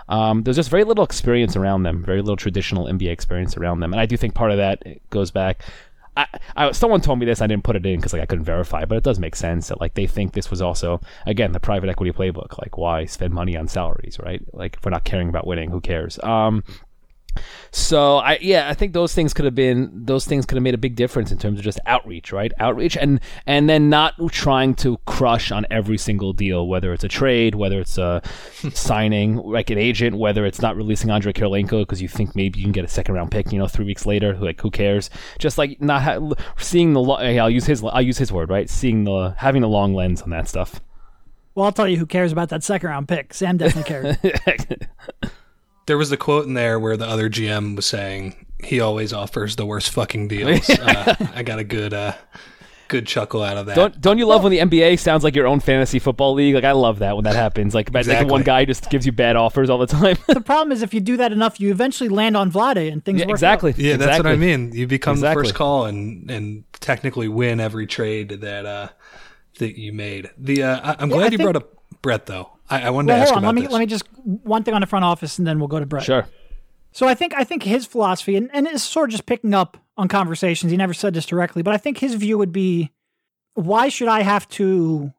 Um, there's just very little experience around them, very little traditional NBA experience around them, and I do think part of that goes back. I, I someone told me this, I didn't put it in because like I couldn't verify, but it does make sense that like they think this was also again the private equity playbook. Like why spend money on salaries, right? Like if we're not caring about winning, who cares? Um, so I yeah, I think those things could have been those things could have made a big difference in terms of just outreach, right? Outreach and and then not trying to crush on every single deal, whether it's a trade, whether it's a signing like an agent, whether it's not releasing Andre Kirilenko because you think maybe you can get a second round pick, you know, three weeks later. Who like who cares? Just like not ha- seeing the lo- I'll use his I'll use his word, right? Seeing the having the long lens on that stuff. Well, I'll tell you who cares about that second round pick. Sam definitely cares. There was the quote in there where the other GM was saying he always offers the worst fucking deals. uh, I got a good uh, good chuckle out of that. Don't don't you love when the NBA sounds like your own fantasy football league? Like I love that when that happens. Like, exactly. like one guy just gives you bad offers all the time. the problem is if you do that enough, you eventually land on Vlade and things yeah, work exactly. Out. Yeah, exactly. that's what I mean. You become exactly. the first call and and technically win every trade that uh, that you made. The uh, I, am Yeah, glad I you think- brought up Brett though. I, I wanted Well, to ask hold on. about Let me this. let me just one thing on the front office, and then we'll go to Brett. Sure. So I think I think his philosophy, and, and it's sort of just picking up on conversations. He never said this directly, but I think his view would be, why should I have to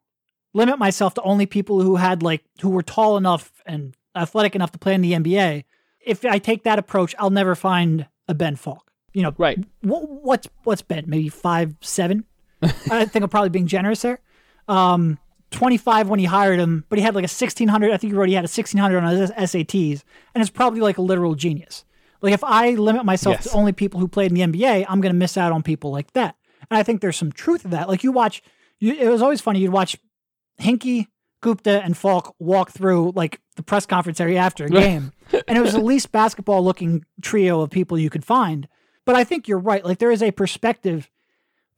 limit myself to only people who had like who were tall enough and athletic enough to play in the NBA? If I take that approach, I'll never find a Ben Falk. You know, Right. what, what's what's Ben? Maybe five seven. I think I'm probably being generous there. Um, 25 when he hired him, but he had like a 1600. I think he wrote he had a 1600 on his SATs, and it's probably like a literal genius. Like if I limit myself Yes. to only people who played in the NBA, I'm going to miss out on people like that. And I think there's some truth to that. Like you watch, you, it was always funny. You'd watch Hinkie, Gupta, and Falk walk through like the press conference area after a game, and it was the least basketball looking trio of people you could find. But I think you're right. Like there is a perspective,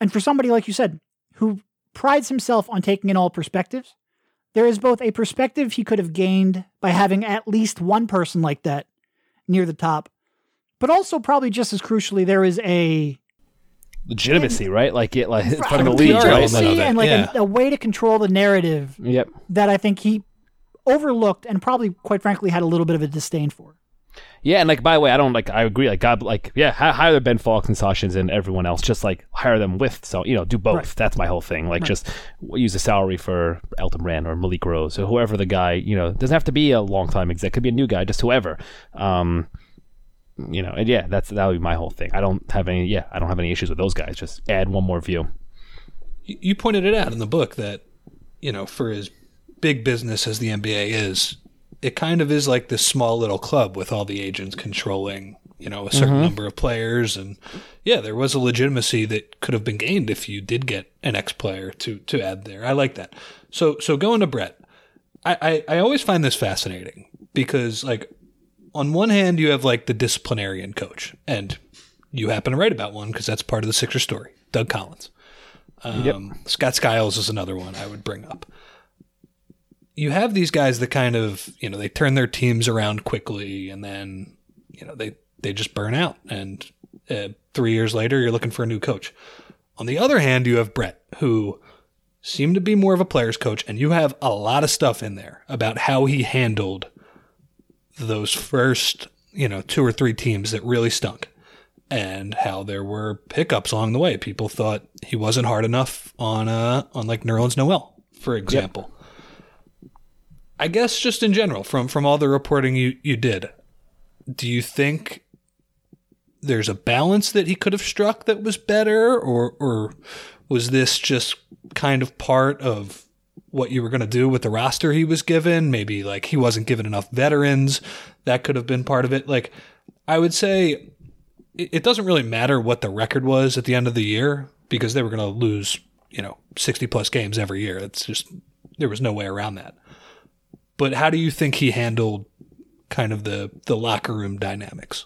and for somebody like you said, who prides himself on taking in all perspectives, there is both a perspective he could have gained by having at least one person like that near the top, but also probably just as crucially, there is a Legitimacy, right? Like it, like from the a league, PR right? of and like yeah. a, a way to control the narrative yep. that I think he overlooked and probably, quite frankly, had a little bit of a disdain for. Yeah, and like by the way, I don't like. I agree. Like God, like yeah, hi- hire Ben Falks and Sachins and everyone else. Just like hire them with. So you know, do both. Right. That's my whole thing. Like just use the salary for Elton Brand or Malik Rose or whoever the guy. You know, doesn't have to be a long time exec. Could be a new guy. Just whoever. Um, you know, and yeah, that's that would be my whole thing. I don't have any. Yeah, I don't have any issues with those guys. Just add one more view. you you pointed it out in the book that you know for as big business as the NBA is, it kind of is like this small little club with all the agents controlling you know a certain number of players. And yeah there was a legitimacy that could have been gained if you did get an ex player to to add there. I like that. So so going to brett I, I i always find this fascinating because like on one hand you have like the disciplinarian coach and you happen to write about one because that's part of the sixer story doug collins. Um, Scott Skiles is another one I would bring up. You have these guys that kind of, you know, they turn their teams around quickly and then, you know, they, they just burn out. And uh, three years later, you're looking for a new coach. On the other hand, you have Brett, who seemed to be more of a player's coach, and you have a lot of stuff in there about how he handled those first, you know, two or three teams that really stunk and how there were pickups along the way. People thought he wasn't hard enough on uh on like Nerlens Noel, for example. I guess just in general, from from all the reporting you you did, do you think there's a balance that he could have struck that was better, or or was this just kind of part of what you were going to do with the roster he was given? Maybe like he wasn't given enough veterans. That could have been part of it. Like I would say it it doesn't really matter what the record was at the end of the year because they were going to lose, you know, 60 plus games every year. It's just, there was no way around that. But how do you think he handled kind of the, the locker room dynamics?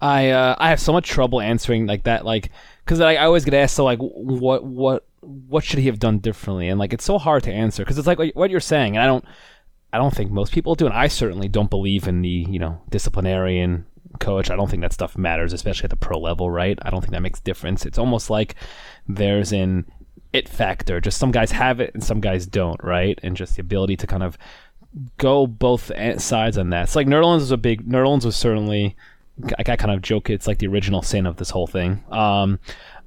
I uh, I have so much trouble answering like that, like because I, I always get asked, so like what what what should he have done differently, and like it's so hard to answer because it's like what- you're saying, and I don't I don't think most people do, and I certainly don't believe in the you know disciplinarian coach. I don't think that stuff matters, especially at the pro level, right? I don't think that makes a difference. It's almost like there's an it factor. Just some guys have it and some guys don't, right? And just the ability to kind of go both sides on that. It's like Nerlens was a big Nerlens was certainly I, I kind of joke it's like the original sin of this whole thing. Um,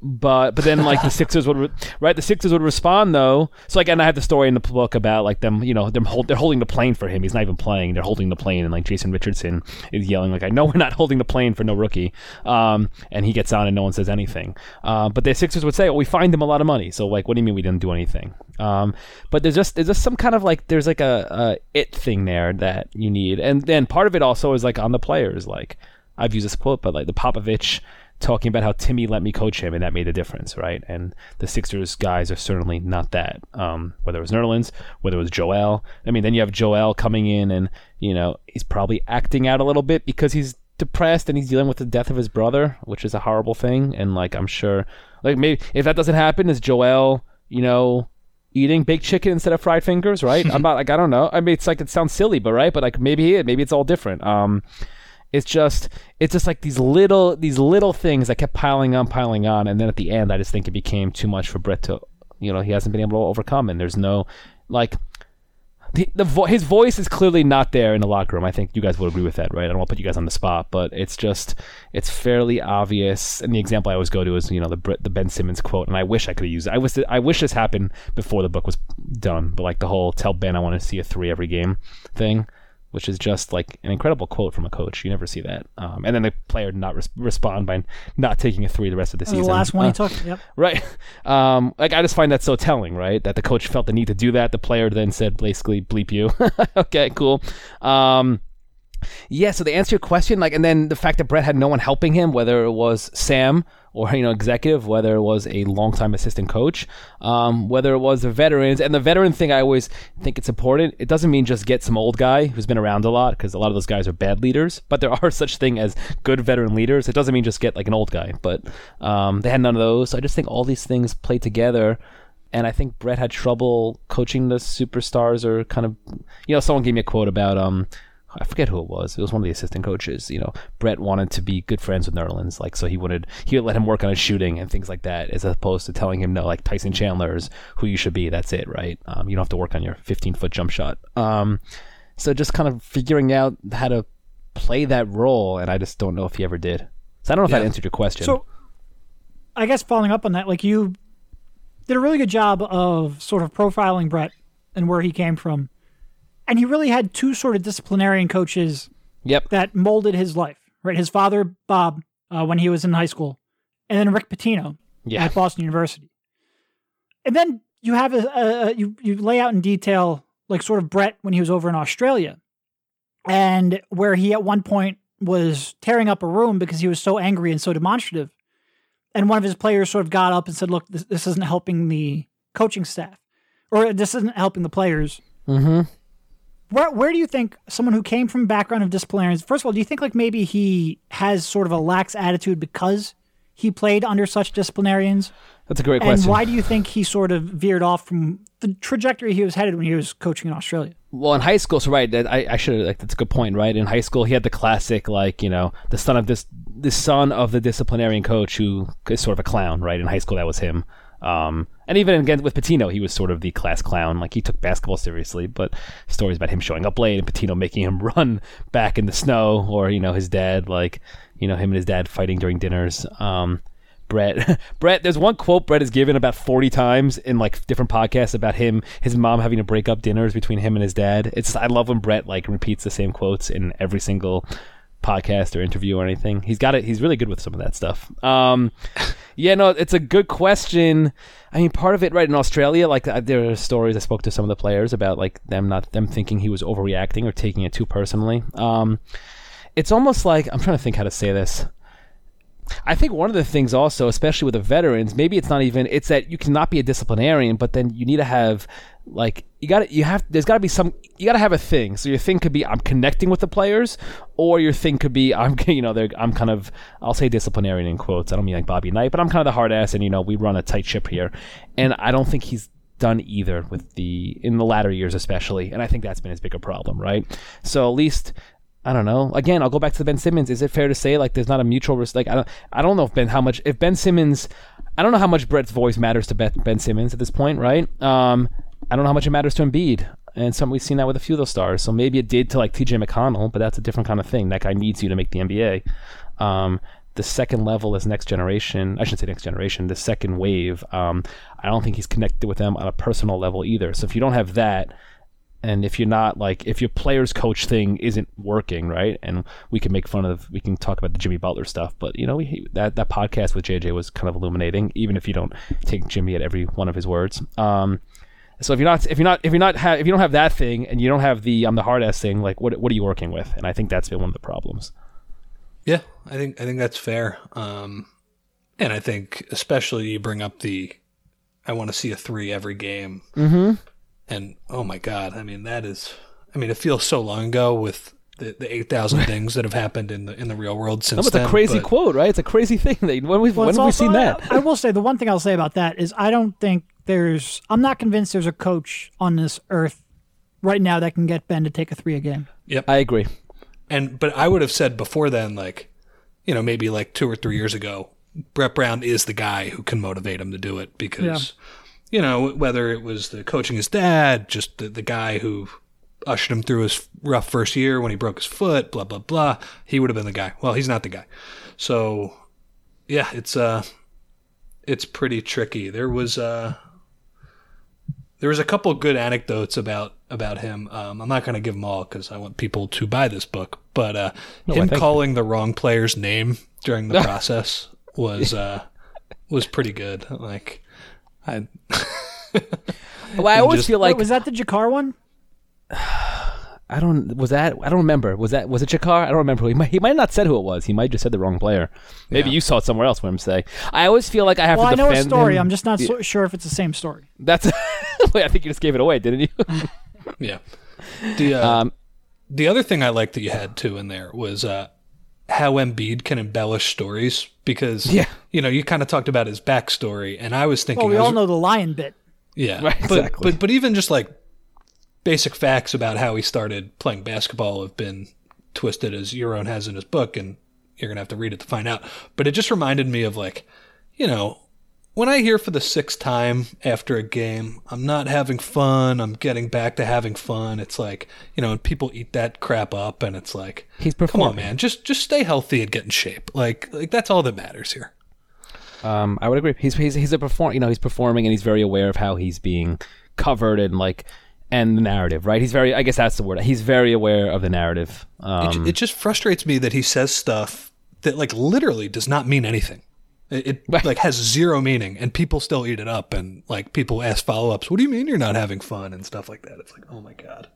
but but then like the Sixers would re- right the Sixers would respond though. So like and I have the story in the book about like them you know they're hold, they're holding the plane for him. He's not even playing. They're holding the plane and like Jason Richardson is yelling like I know we're not holding the plane for no rookie. Um, and he gets on and no one says anything. Uh, but the Sixers would say, well, we fined him a lot of money. So like what do you mean we didn't do anything? Um, but there's just there's just some kind of like there's like a, a it thing there that you need, and then part of it also is like on the players like. I've used this quote, but like the Popovich talking about how Timmy let me coach him and that made a difference, right? And the Sixers guys are certainly not that. Um, whether it was Nerlens, whether it was Joel. I mean, then you have Joel coming in and, you know, he's probably acting out a little bit because he's depressed and he's dealing with the death of his brother, which is a horrible thing. And like, I'm sure, like, maybe if that doesn't happen, is Joel, you know, eating baked chicken instead of fried fingers, right? I'm not like, I don't know. I mean, it's like, it sounds silly, but right. But like, maybe, maybe it's all different. Um, it's just it's just like these little these little things that kept piling on, piling on, and then at the end, I just think it became too much for Brett to, you know, he hasn't been able to overcome, and there's no like. The, the vo- his voice is clearly not there in the locker room. I think you guys would agree with that, right? I don't want to put you guys on the spot, but it's just it's fairly obvious. And the example I always go to is you know the the Ben Simmons quote, and I wish I could have used it. I wish I wish this happened before the book was done, but like the whole "tell Ben I want to see a three every game" thing which is just like an incredible quote from a coach. You never see that. Um, and then the player did not res- respond by not taking a three the rest of the season. The last one uh, he took. Yep. Right. Um, like I just find that so telling, right? That the coach felt the need to do that. The player then said, basically, bleep you. okay, cool. Um, yeah, so to answer your question, like, and then the fact that Brett had no one helping him, whether it was Sam or you know executive, whether it was a longtime assistant coach, um, whether it was the veterans, and the veteran thing, I always think it's important. It doesn't mean just get some old guy who's been around a lot, because a lot of those guys are bad leaders. But there are such thing as good veteran leaders. It doesn't mean just get like an old guy, but um, they had none of those. So I just think all these things play together and I think Brett had trouble coaching the superstars or kind of you know someone gave me a quote about um I forget who it was. It was one of the assistant coaches. You know, Brett wanted to be good friends with Nerlens, like so he wanted he would let him work on his shooting and things like that, as opposed to telling him no, like Tyson Chandler is who you should be. That's it, right? Um, you don't have to work on your 15 foot jump shot. Um, so just kind of figuring out how to play that role, and I just don't know if he ever did. So I don't know if Yeah. that answered your question. So, I guess following up on that, like you did a really good job of sort of profiling Brett and where he came from. And he really had two sort of disciplinarian coaches yep. that molded his life, right? His father, Bob, uh, when he was in high school, and then Rick Pitino Yeah. at Boston University. And then you have a, a, you you lay out in detail like sort of Brett when he was over in Australia, and where he at one point was tearing up a room because he was so angry and so demonstrative, and one of his players sort of got up and said, "Look, this, this isn't helping the coaching staff, or this isn't helping the players." Mm-hmm. Where where do you think someone who came from a background of disciplinarians? First of all, do you think like maybe he has sort of a lax attitude because he played under such disciplinarians? That's a great And question. And why do you think he sort of veered off from the trajectory he was headed when he was coaching in Australia? Well, in high school, so right, that I, I should like that's a good point, right? In high school, he had the classic, like you know, the son of this, the son of the disciplinarian coach who is sort of a clown, right? In high school, that was him. Um, and even again with Pitino, he was sort of the class clown. Like he took basketball seriously, but stories about him showing up late and Pitino making him run back in the snow, or you know, his dad, like you know, him and his dad fighting during dinners. Um, Brett, Brett, there's one quote Brett has given about 40 times in like different podcasts about him, his mom having to break up dinners between him and his dad. It's I love when Brett like repeats the same quotes in every single podcast or interview or anything. He's got it. He's really good with some of that stuff. Um, yeah, no, it's a good question. I mean, part of it, right in Australia, like uh, there are stories I spoke to some of the players about, like them not them thinking he was overreacting or taking it too personally. Um, it's almost like I'm trying to think how to say this. I think one of the things also, especially with the veterans, maybe it's not even it's that you cannot be a disciplinarian, but then you need to have like you got you have there's got to be some you got to have a thing. So your thing could be I'm connecting with the players, or your thing could be I'm you know I'm kind of I'll say disciplinarian in quotes. I don't mean like Bobby Knight, but I'm kind of the hard ass, and you know we run a tight ship here, and I don't think he's done either with the in the latter years especially, and I think that's been his bigger problem, right? So at least I don't know. Again, I'll go back to Ben Simmons. Is it fair to say like there's not a mutual respect? Like, I don't. I don't know if Ben how much if Ben Simmons. I don't know how much Brett's voice matters to Ben, ben Simmons at this point, right? Um, I don't know how much it matters to Embiid, and some we've seen that with a few of those stars. So maybe it did to like T.J. McConnell, but that's a different kind of thing. That guy needs you to make the NBA. Um, the second level is next generation. I shouldn't say next generation. The second wave. Um, I don't think he's connected with them on a personal level either. So if you don't have that, and if you're not like if your players coach thing isn't working right and we can make fun of we can talk about the jimmy butler stuff but you know we, that that podcast with jj was kind of illuminating even if you don't take jimmy at every one of his words um so if you're not if you're not if you're not ha- if you don't have that thing and you don't have the i'm the hard ass thing like what what are you working with and i think that's been one of the problems Yeah, I think I think that's fair. Um, and I think especially you bring up the I want to see a three every game. mm-hmm And oh my god, I mean that is I mean it feels so long ago with the, the eight thousand things that have happened in the in the real world since it's then. a crazy but- quote right it's a crazy thing that when, we, Well, when it's have we seen that I, I will say the one thing I'll say about that is I don't think there's. I'm not convinced there's a coach on this earth right now that can get Ben to take a three a game. i agree And but I would have said before then, like, you know, maybe like two or three years ago, Brett Brown is the guy who can motivate him to do it because, you know, whether it was the coaching his dad, just the, the guy who ushered him through his rough first year when he broke his foot, blah blah blah, he would have been the guy. Well, he's not the guy. So, yeah, it's uh, it's pretty tricky. There was uh. There was a couple good anecdotes about about him. Um, I'm not going to give them all because I want people to buy this book. But uh, No, him calling the wrong player's name during the process was uh, was pretty good. Like, I well, i always just- feel Wait, like was that the Jakarr one? I don't. Was that? I don't remember. Was that? Was it Jakarr? I don't remember. He might. He might have not said who it was. He might have just said the wrong player. Maybe Yeah. you saw it somewhere else. What I'm saying. I always feel like I have Well, to I know a story. him. I'm just not Yeah. so sure if it's the same story. That's. Wait, I think you just gave it away, didn't you? yeah. The uh, um, the other thing I liked that you had too in there was uh, how Embiid can embellish stories because Yeah. you know you kind of talked about his backstory, and I was thinking Well, we was- all know the lion bit. Yeah, Right, but, exactly. but but even just like basic facts about how he started playing basketball have been twisted as Yaron has in his book, and you're gonna have to read it to find out. But it just reminded me of like, you know, when I hear for the sixth time after a game, I'm not having fun. I'm getting back to having fun. It's like you know, and people eat that crap up, and it's like, He's come on, man, just just stay healthy and get in shape. Like like that's all that matters here. um, I would agree. He's he's he's a perform. You know, he's performing, and he's very aware of how he's being covered and like and the narrative. Right. He's very. I guess that's the word. He's very aware of the narrative. It, Um, it just frustrates me that he says stuff that like literally does not mean anything. It, it Right. like has zero meaning, and people still eat it up. And like people ask follow ups, "What do you mean you're not having fun?" and stuff like that. It's like, oh my god.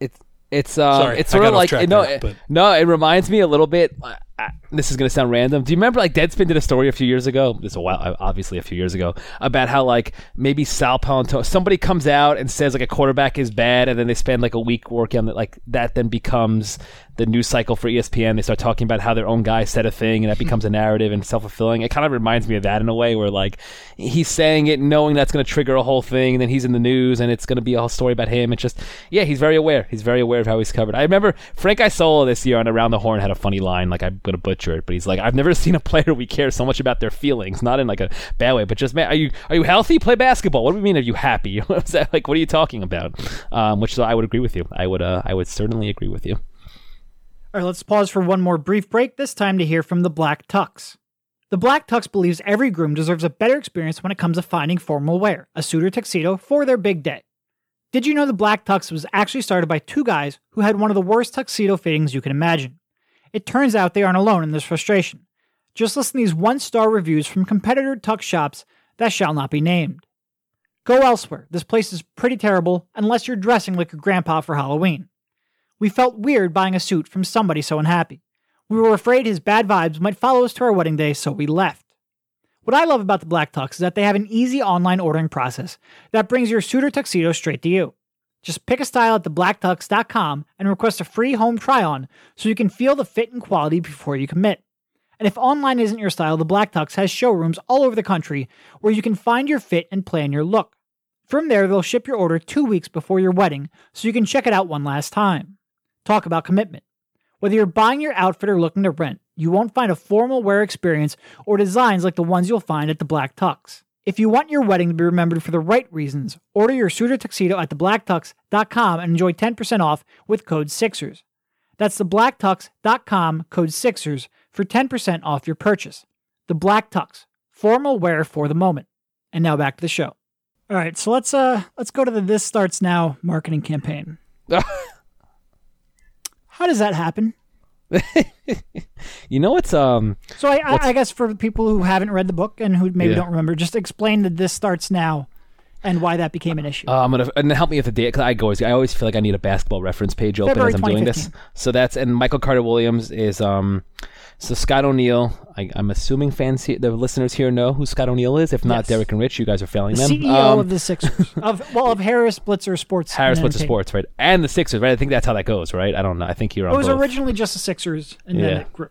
it's it's uh Sorry, it's sort of like no it- no it reminds me a little bit I, I, this is gonna sound random. Do you remember like Deadspin did a story a few years ago? This is a while uh, obviously a few years ago about how like maybe Sal Paolantonio somebody comes out and says like a quarterback is bad and then they spend like a week working on it like that then becomes the news cycle for ESPN they start talking about how their own guy said a thing and that becomes a narrative and self-fulfilling. It kind of reminds me of that in a way where like he's saying it knowing that's going to trigger a whole thing and then he's in the news and it's going to be a whole story about him. It's just yeah he's very aware. He's very aware of how he's covered. I remember frank isola this year on around the horn had a funny line like i'm going to butcher it but he's like i've never seen a player we care so much about their feelings not in like a bad way but just man are you are you healthy play basketball what do we mean are you happy what that like what are you talking about um, which i would agree with you i would uh, i would certainly agree with you All right, let's pause for one more brief break, this time to hear from the Black Tux. The Black Tux believes every groom deserves a better experience when it comes to finding formal wear, a suit or tuxedo, for their big day. Did you know the Black Tux was actually started by two guys who had one of the worst tuxedo fittings you can imagine? It turns out they aren't alone in this frustration. Just listen to these one star reviews from competitor tux shops that shall not be named. Go elsewhere. This place is pretty terrible unless you're dressing like your grandpa for Halloween. We felt weird buying a suit from somebody so unhappy. We were afraid his bad vibes might follow us to our wedding day, so we left. What I love about the Black Tux is that they have an easy online ordering process that brings your suit or tuxedo straight to you. Just pick a style at theblacktux.com and request a free home try on so you can feel the fit and quality before you commit. And if online isn't your style, the Black Tux has showrooms all over the country where you can find your fit and plan your look. From there, they'll ship your order two weeks before your wedding so you can check it out one last time. Talk about commitment. Whether you're buying your outfit or looking to rent, you won't find a formal wear experience or designs like the ones you'll find at the Black Tux. If you want your wedding to be remembered for the right reasons, order your suit or tuxedo at theblacktux.com and enjoy 10% off with code SIXERS. That's theblacktux.com, code SIXERS, for 10% off your purchase. The Black Tux, formal wear for the moment. And now back to the show. All right, so let's uh let's go to the This Starts Now marketing campaign. How does that happen? you know what's um So I, I, I guess for people who haven't read the book and who maybe Yeah. don't remember, just explain that this starts now and why that became an issue. Uh, I'm gonna and help me with the date because I always I always feel like I need a basketball reference page open February as I'm doing this. So that's and Michael Carter Williams is um so Scott O'Neill. I, I'm assuming fans here, the listeners here know who Scott O'Neill is. If not, Yes. Derek and Rich, you guys are failing the them. CEO Um, of the Sixers of well of Harris Blitzer Sports. Harris Blitzer Sports, right? And the Sixers, right? I think that's how that goes, right? I don't know. I think you're on It was both. originally just the Sixers, and then it grew.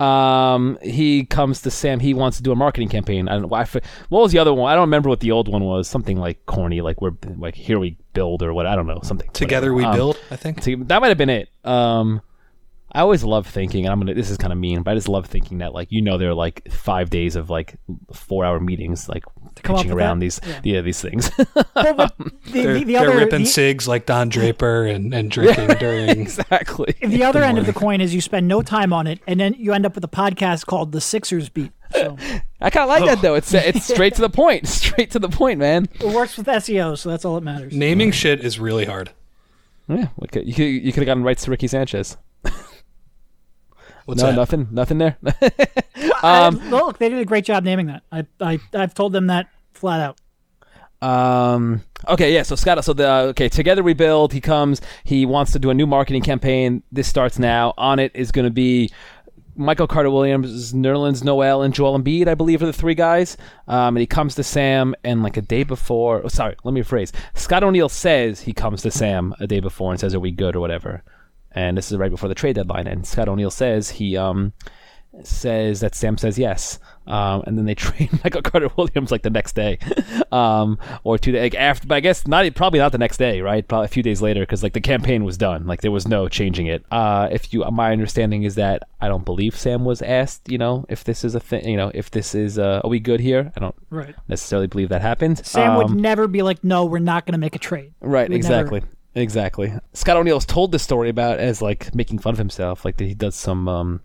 Um, he comes to Sam. He wants to do a marketing campaign. I don't. I, f- what was the other one? I don't remember what the old one was. Something like corny, like we're like here we build or what? I don't know. Something Together whatever. we Um, build, I think. to- that might have been it. Um, I always love thinking, and I'm gonna. This is kind of mean, but I just love thinking that like you know there are like five days of like four hour meetings like come pitching around that? these Yeah. yeah. these things. Well, but um, the, They're, the, the they're ripping the, cigs like Don Draper and, and drinking during. exactly. the other end of the coin is you spend no time on it, and then you end up with a podcast called the Sixers Beat. So I kind of like that though. It's it's straight to the point. Straight to the point, man. it works with SEO, so that's all that matters. Naming shit is really hard. Yeah, we could, you could you could have gotten rights to Ricky Sanchez. What's no, that? nothing, nothing there. I- um, look, they did a great job naming that. I, I I've told them that flat out. Um. Okay. Yeah. So Scott. So the okay. Together we build. He comes. He wants to do a new marketing campaign. This starts now. On it is going to be Michael Carter Williams, Nerlens Noel, and Joel Embiid. I believe are the three guys. Um. And he comes to Sam, and like a day before. Oh, sorry. Let me rephrase. Scott O'Neill says he comes to Sam a day before and says, "Are we good or whatever?" And this is right before the trade deadline. And Scott O'Neill says he um says that Sam says yes, um, and then they trade Michael Carter Williams like the next day, um, or two days like after. But I guess not probably not the next day, right? Probably a few days later because like the campaign was done, like there was no changing it. Uh, if you, my understanding is that I don't believe Sam was asked, you know, if this is a thing, you know, if this is uh, are we good here? I don't Right. necessarily believe that happened. Sam would Um, never be like, "No, we're not going to make a trade." Right, We'd exactly. Exactly. Scott O'Neill's told this story about as like making fun of himself, like that he does some um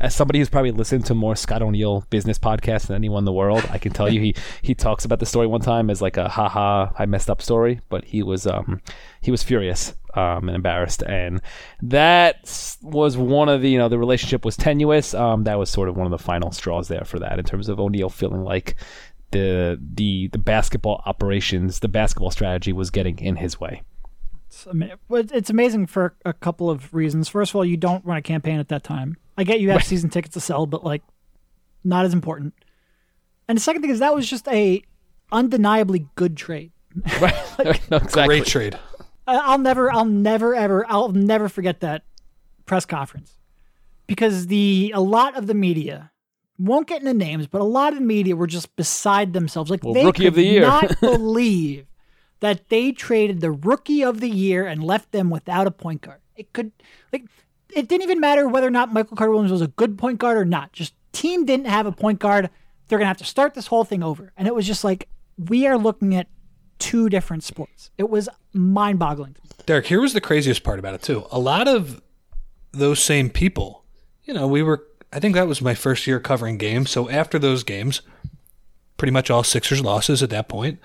as somebody who's probably listened to more Scott O'Neill business podcasts than anyone in the world, I can tell you he he talks about the story one time as like a haha I messed up story, but he was um he was furious um and embarrassed. And that was one of the you know the relationship was tenuous. Um that was sort of one of the final straws there for that in terms of O'Neill feeling like the the the basketball operations the basketball strategy was getting in his way It's, ama- it's amazing for a couple of reasons. First of all, you don't run a campaign at that time. I get you have season tickets to sell, but like, not as important. And the second thing is that was just a undeniably good trade. Right. no, exactly. Great trade. I- I'll never, I'll never, ever, I'll never forget that press conference because the a lot of the media won't get into names, but a lot of the media were just beside themselves. Like Well, they rookie of could the year. not believe that they traded the rookie of the year and left them without a point guard. It could like it didn't even matter whether or not Michael Carter Williams was a good point guard or not. Just team didn't have a point guard. They're gonna have to start this whole thing over. And it was just like we are looking at two different sports. It was mind boggling. Derek, here was the craziest part about it too. A lot of those same people, you know, we were. I think that was my first year covering games. So after those games, pretty much all Sixers losses at that point,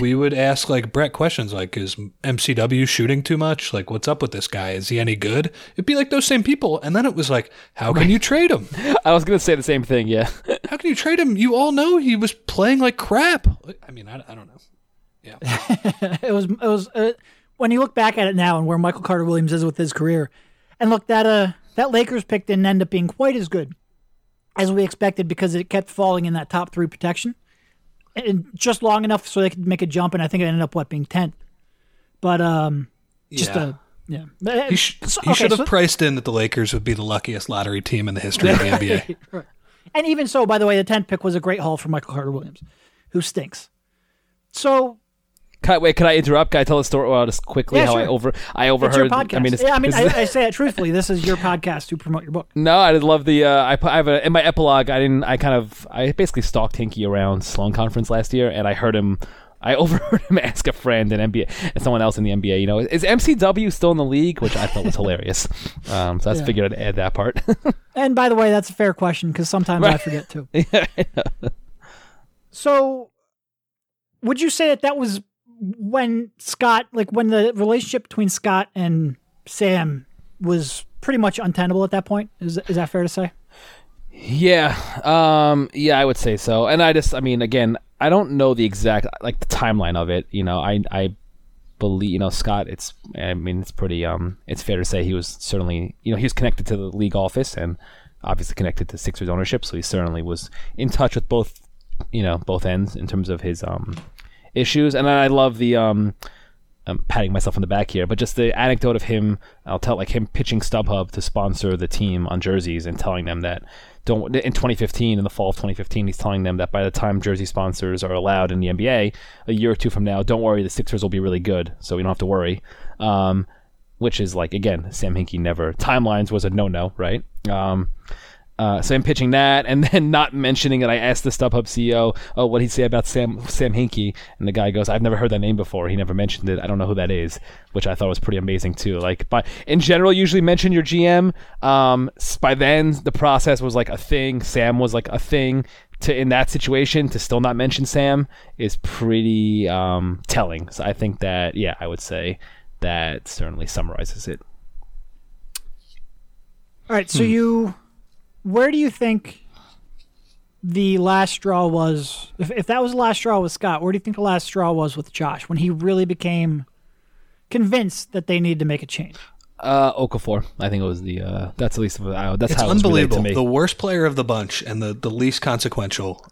we would ask like Brett questions like, "Is MCW shooting too much? Like, what's up with this guy? Is he any good?" It'd be like those same people, and then it was like, "How can you trade him? I was gonna say the same thing. Yeah. How can you trade him? You all know he was playing like crap." I mean, I, I don't know. Yeah, it was it was uh, when you look back at it now and where Michael Carter Williams is with his career, and look that uh that Lakers pick didn't end up being quite as good as we expected because it kept falling in that top three protection, and just long enough so they could make a jump, and I think it ended up what being tenth, but um just yeah. a yeah He, sh- so- he okay, should have so- priced in that the Lakers would be the luckiest lottery team in the history of the NBA. Right. And even so, by the way, the 10th pick was a great haul for Michael Carter Williams, who stinks. So Can I, wait, can I interrupt? Can I tell a story? Well, just quickly Yeah, how I over I It's overheard. your podcast. I mean, it's, yeah, I mean, I, I say it truthfully. This is your podcast to promote your book. No, I love the. Uh, I, I have a in my epilogue. I didn't. I kind of. I basically stalked Hinkie around Sloan Conference last year, and I heard him. I overheard him ask a friend in NBA and someone else in the NBA. You know, is MCW still in the league? Which I thought was hilarious. Um, so I Yeah. figured I'd add that part. And by the way, that's a fair question because sometimes I forget too. yeah, So, would you say that that was when Scott, like when the relationship between Scott and Sam was pretty much untenable at that point? Is is that fair to say? yeah, um, yeah. I would say so. And I just, I mean, again, I don't know the exact like the timeline of it. You know, I I believe you know Scott. It's I mean it's pretty um it's fair to say he was certainly you know he was connected to the league office and obviously connected to Sixers ownership, so he certainly was in touch with both you know both ends in terms of his um issues. And I love the um. I'm patting myself on the back here, but just the anecdote of him, I'll tell like him pitching StubHub to sponsor the team on jerseys and telling them that don't in 2015 in the fall of 2015 he's telling them that by the time jersey sponsors are allowed in the NBA a year or two from now don't worry the Sixers will be really good so we don't have to worry um, which is like again Sam Hinkie never timelines was a no no right um, uh, so I'm pitching that, and then not mentioning that I asked the StubHub CEO, "Oh, what would he say about Sam Sam Hinkie?" And the guy goes, "I've never heard that name before. He never mentioned it. I don't know who that is." Which I thought was pretty amazing too. Like, but in general, usually mention your GM. Um, by then, the process was like a thing. Sam was like a thing. To in that situation, to still not mention Sam is pretty um, telling. So I think that, yeah, I would say that certainly summarizes it. All right, so you, where do you think the last straw was? If, if that was the last straw with Scott, where do you think the last straw was with Josh when he really became convinced that they needed to make a change? Uh, Okafor. I think it was the. Uh, that's at least uh, that's It's how it unbelievable. to me. The worst player of the bunch and the, the least consequential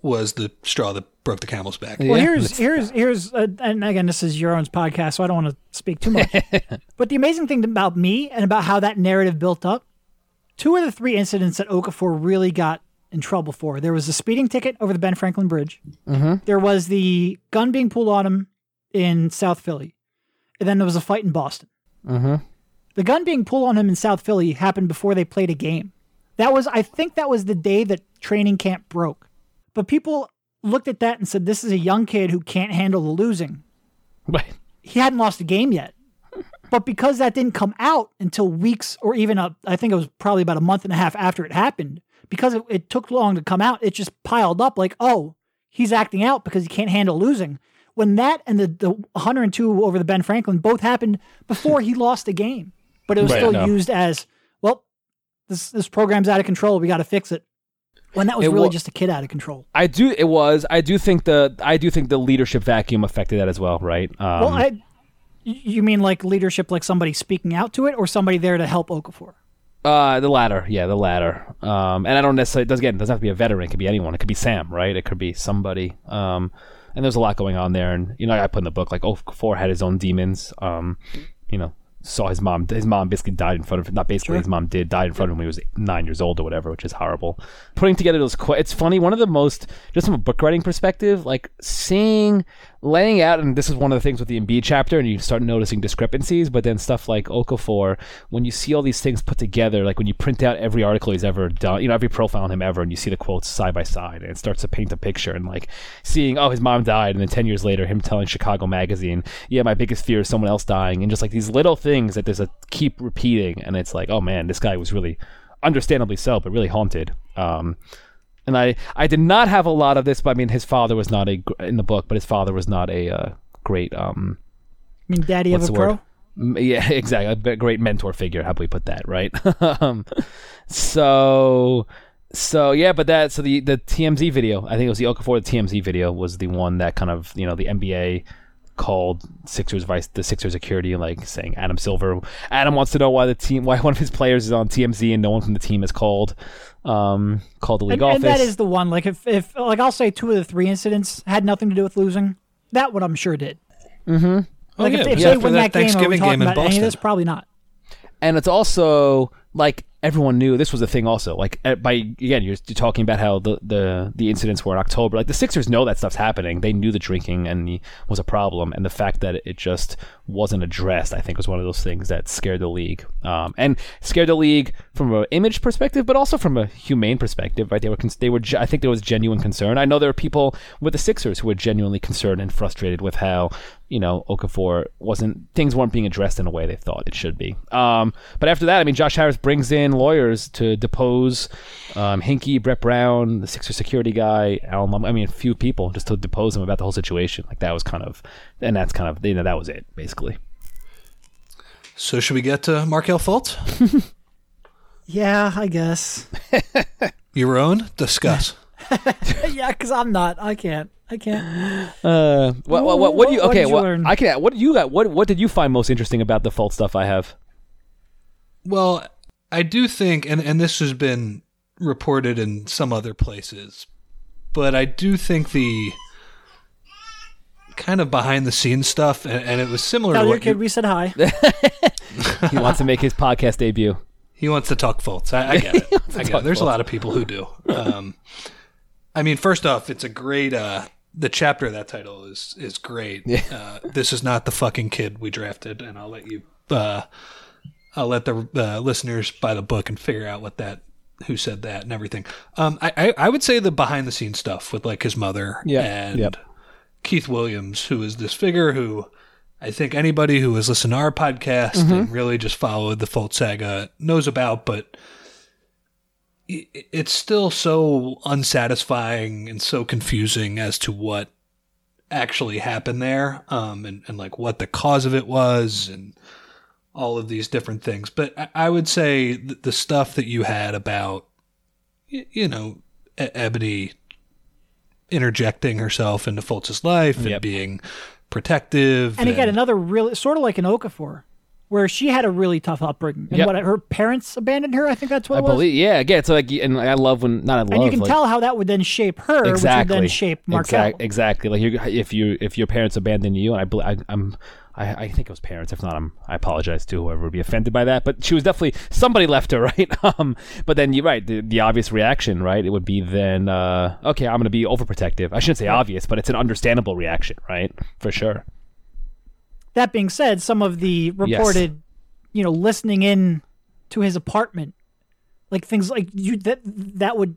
was the straw that broke the camel's back. Well, Yeah, here's here's here's uh, and again, this is your own podcast, so I don't want to speak too much. but the amazing thing about me and about how that narrative built up, two of the three incidents that Okafor really got in trouble for. There was a speeding ticket over the Ben Franklin Bridge. Mhm. There was the gun being pulled on him in South Philly, and then there was a fight in Boston. Mm-hmm. The gun being pulled on him in South Philly happened before they played a game. That was, I think, that was the day that training camp broke. But people looked at that and said, "This is a young kid who can't handle the losing." Right. He hadn't lost a game yet, but because that didn't come out until weeks or even a, I think it was probably about a month and a half after it happened, because it, it took long to come out, it just piled up. Like, oh, he's acting out because he can't handle losing. When that and the the 102 over the Ben Franklin both happened before he lost a game, but it was Right, still no. used as well. This this program's out of control. We got to fix it. When that was It really just a kid out of control. I do. It was. I do think the. I do think the leadership vacuum affected that as well. Right. Um, Well, I, you mean like leadership, like somebody speaking out to it, or somebody there to help Okafor? Uh, the latter, yeah, the latter. Um, and I don't necessarily. It does again, it doesn't have to be a veteran. It could be anyone. It could be Sam, right? It could be somebody. Um, and there's a lot going on there. And you know, I put in the book like Okafor had his own demons. Um, you know, saw his mom. His mom basically died in front of. Not basically, Sure. his mom did died in front of him when he was nine years old or whatever, which is horrible. Putting together those. Qu- it's funny. One of the most, just from a book writing perspective, like seeing, laying out, and this is one of the things with the Embiid chapter, and you start noticing discrepancies. But then stuff like Okafor, when you see all these things put together, like when you print out every article he's ever done, you know, every profile on him ever, and you see the quotes side by side, and it starts to paint a picture. And like seeing, oh, his mom died, and then ten years later, him telling Chicago Magazine, yeah, my biggest fear is someone else dying, and just like these little things that there's a keep repeating, and it's like, oh man, this guy was really, understandably so, but really haunted. Um, and I, I did not have a lot of this, but I mean, his father was not a in the book, but his father was not a uh, great um, I mean, daddy of a pro. Yeah, exactly. A great mentor figure. How do we put that, right? um, so, so yeah, but that so the the TMZ video. I think it was the Okafor the TMZ video was the one that kind of you know the NBA called Sixers vice the Sixers security and like saying Adam Silver. Adam wants to know why the team why one of his players is on TMZ and no one from the team is called um called the league And, office. and that is the one. Like if, if like I'll say two of the three incidents had nothing to do with losing. That one I'm sure did. mm-hmm. Like yeah, if, it if was they win that that game, are we Thanksgiving talking game in about any of Boston. this? Probably not. and it's also like everyone knew this was a thing. Also, like eh, by again, you're, you're talking about how the, the the incidents were in October. Like the Sixers know that stuff's happening. They knew the drinking and the, was a problem, and the fact that it just wasn't addressed, I think, was one of those things that scared the league, um, and scared the league from an image perspective, but also from a humane perspective. Right? They were they were. I think there was genuine concern. I know there are people with the Sixers who were genuinely concerned and frustrated with how you know Okafor wasn't things weren't being addressed in a way they thought it should be. Um, but after that, I mean, Josh Harris brings in lawyers to depose um, Hinkie, Brett Brown, the Sixer security guy, Al. Mum- I mean, a few people just to depose him about the whole situation. Like that was kind of, and that's kind of you know that was it basically. So should we get to Markelle Fultz? Yeah, I guess. Yaron? Discuss. yeah, because I'm not. I can't. I can't. Uh, what, what, what, what do you? What- what Okay, did you what, learn? I can. What did you got? What what did you find most interesting about the Fultz stuff I have? Well, I do think, and, and this has been reported in some other places, but I do think the kind of behind the scenes stuff, and, and it was similar Tell to your what kid you, we said hi. He wants to make his podcast debut. he wants to talk Fultz. I, I get it. I get it. There's a lot of people who do. Um, I mean, first off, it's a great. Uh, the chapter of that title is is great. Uh, this is not the fucking kid we drafted, and I'll let you. Uh, I'll let the uh, listeners buy the book and figure out what that who said that and everything. Um, I, I I would say the behind the scenes stuff with like his mother Yeah, and yep. Keith Williams, who is this figure who I think anybody who has listened to our podcast Mm-hmm. and really just followed the Fultz saga knows about, but it's still so unsatisfying and so confusing as to what actually happened there um, and, and like what the cause of it was and all of these different things. But I, I would say the stuff that you had about, you know, Ebony interjecting herself into Fultz's life and Yep. being protective. And again, another really sort of like an Okafor, where she had a really tough upbringing, and Yep. what her parents abandoned her. I think that's what I it was. believe, yeah, again, so like, and I love when not I love, and you can like, tell how that would then shape her, which exactly, would then shape Markelle. Exact- exactly. Like you, if you if your parents abandon you, and I, bel- I I'm. I, I think it was parents. If not, I'm, I apologize to whoever would be offended by that. But she was definitely somebody left her, right? Um, but then you're right. The, the obvious reaction, right? It would be then, uh, okay, I'm going to be overprotective. I shouldn't say obvious, but it's an understandable reaction, right? For sure. That being said, some of the reported, you know, listening in to his apartment, like things like you that that would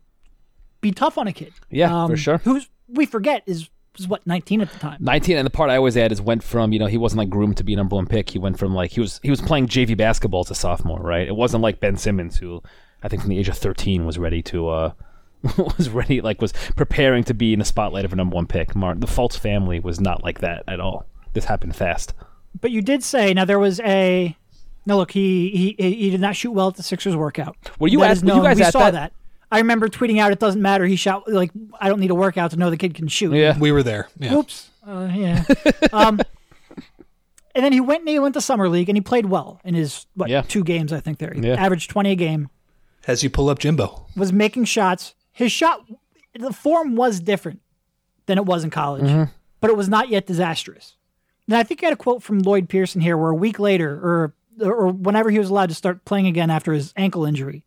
be tough on a kid. Yeah, for sure. Who's we forget is was what nineteen at the time. 19 and the part I always add is went from, you know, he wasn't like groomed to be a number one pick. He went from like he was he was playing JV basketball as a sophomore, right? It wasn't like Ben Simmons who I think from the age of 13 was ready to uh was ready like was preparing to be in the spotlight of a number one pick. Mar- the Fultz family was not like that at all. This happened fast. But you did say now there was a no look he he he did not shoot well at the Sixers workout. Were you That at- were you guys we at saw that? that? I remember tweeting out it doesn't matter. He shot like I don't need a workout to know the kid can shoot. Yeah. we were there. Yeah. Oops. Uh, yeah. um, and then he went and he went to summer league and he played well in his what Yeah. two games I think there. He Yeah. averaged twenty a game. As you pull up Jimbo. Was making shots. His shot, the form was different than it was in college, Mm-hmm. but it was not yet disastrous. And I think I had a quote from Lloyd Pierce here, where a week later, or or whenever he was allowed to start playing again after his ankle injury,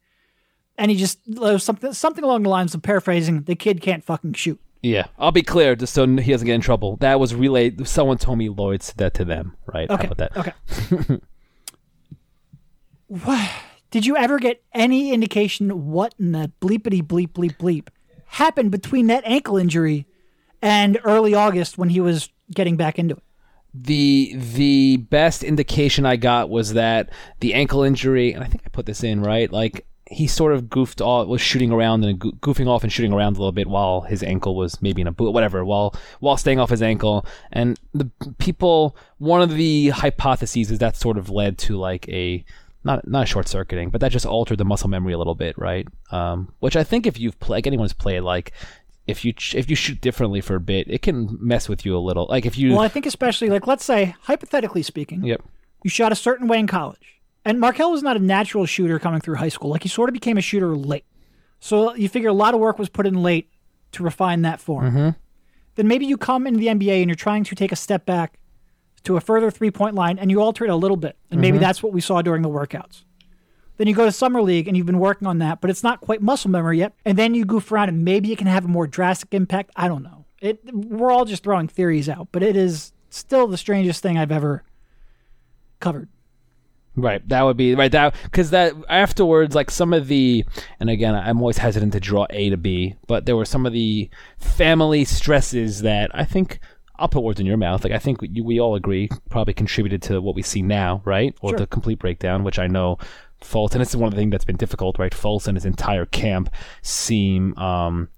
and he just uh, something something along the lines of paraphrasing, "The kid can't fucking shoot." Yeah. I'll be clear just so he doesn't get in trouble. That was relayed someone told me Lloyd said that to them, right? Okay. How about that? Okay. what? Did you ever get any indication what in the bleepity bleep bleep bleep happened between that ankle injury and early August when he was getting back into it? the the best indication I got was that the ankle injury, and I think I put this in right, like he sort of goofed off, was shooting around and goofing off and shooting around a little bit while his ankle was maybe in a boot, whatever, while while staying off his ankle. And the people, one of the hypotheses is that sort of led to like a not not a short circuiting, but that just altered the muscle memory a little bit, right? Um, which I think if you've played, like anyone's played, like if you if you shoot differently for a bit, it can mess with you a little. Like if you, Well, I think especially like let's say hypothetically speaking, yep. you shot a certain way in college, and Markelle was not a natural shooter coming through high school. Like he sort of became a shooter late. So you figure a lot of work was put in late to refine that form. Mm-hmm. Then maybe you come into the NBA and you're trying to take a step back to a further three point line and you alter it a little bit. And maybe mm-hmm. that's what we saw during the workouts. Then you go to summer league and you've been working on that, but it's not quite muscle memory yet. And then you goof around and maybe it can have a more drastic impact. I don't know. It we're all just throwing theories out, but it is still the strangest thing I've ever covered. Right, that would be right. That because that afterwards, like some of the, and again, I'm always hesitant to draw A to B, but there were some of the family stresses that I think I'll put words in your mouth. Like I think we, we all agree probably contributed to what we see now, right? Or Sure. the complete breakdown, which I know Fulton. This is one of the things that's been difficult, right? Fulton and his entire camp seem um,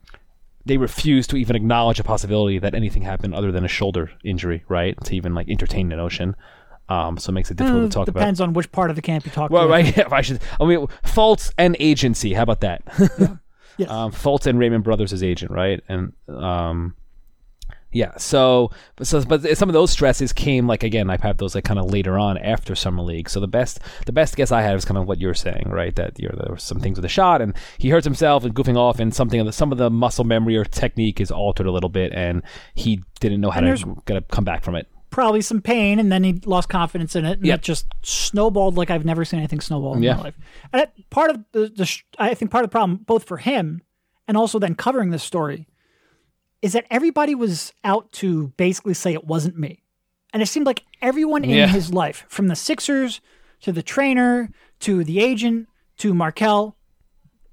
they refuse to even acknowledge a possibility that anything happened other than a shoulder injury, right? To even like entertain the notion. Um, so it makes it difficult Uh, to talk about. depends on which part of the camp you talk about. Well, to. right. If I should, I mean, Fultz and agency. How about that? Yes. um, Fultz and Raymond Brothers' his agent, right? And um, yeah. So, but so, but some of those stresses came like again. I've had those like kind of later on after summer league. So the best, the best guess I had was kind of what you're saying, right? That you know, there were some things with the shot, and he hurts himself and goofing off, and something of the some of the muscle memory or technique is altered a little bit, and he didn't know how And to there's- gonna come back from it. Probably some pain, and then he lost confidence in it, and Yep. it just snowballed like I've never seen anything snowball in Yeah. my life. And it, part of the, the, I think part of the problem, both for him and also then covering this story, is that everybody was out to basically say it wasn't me, and it seemed like everyone in Yeah. his life, from the Sixers to the trainer to the agent to Markelle,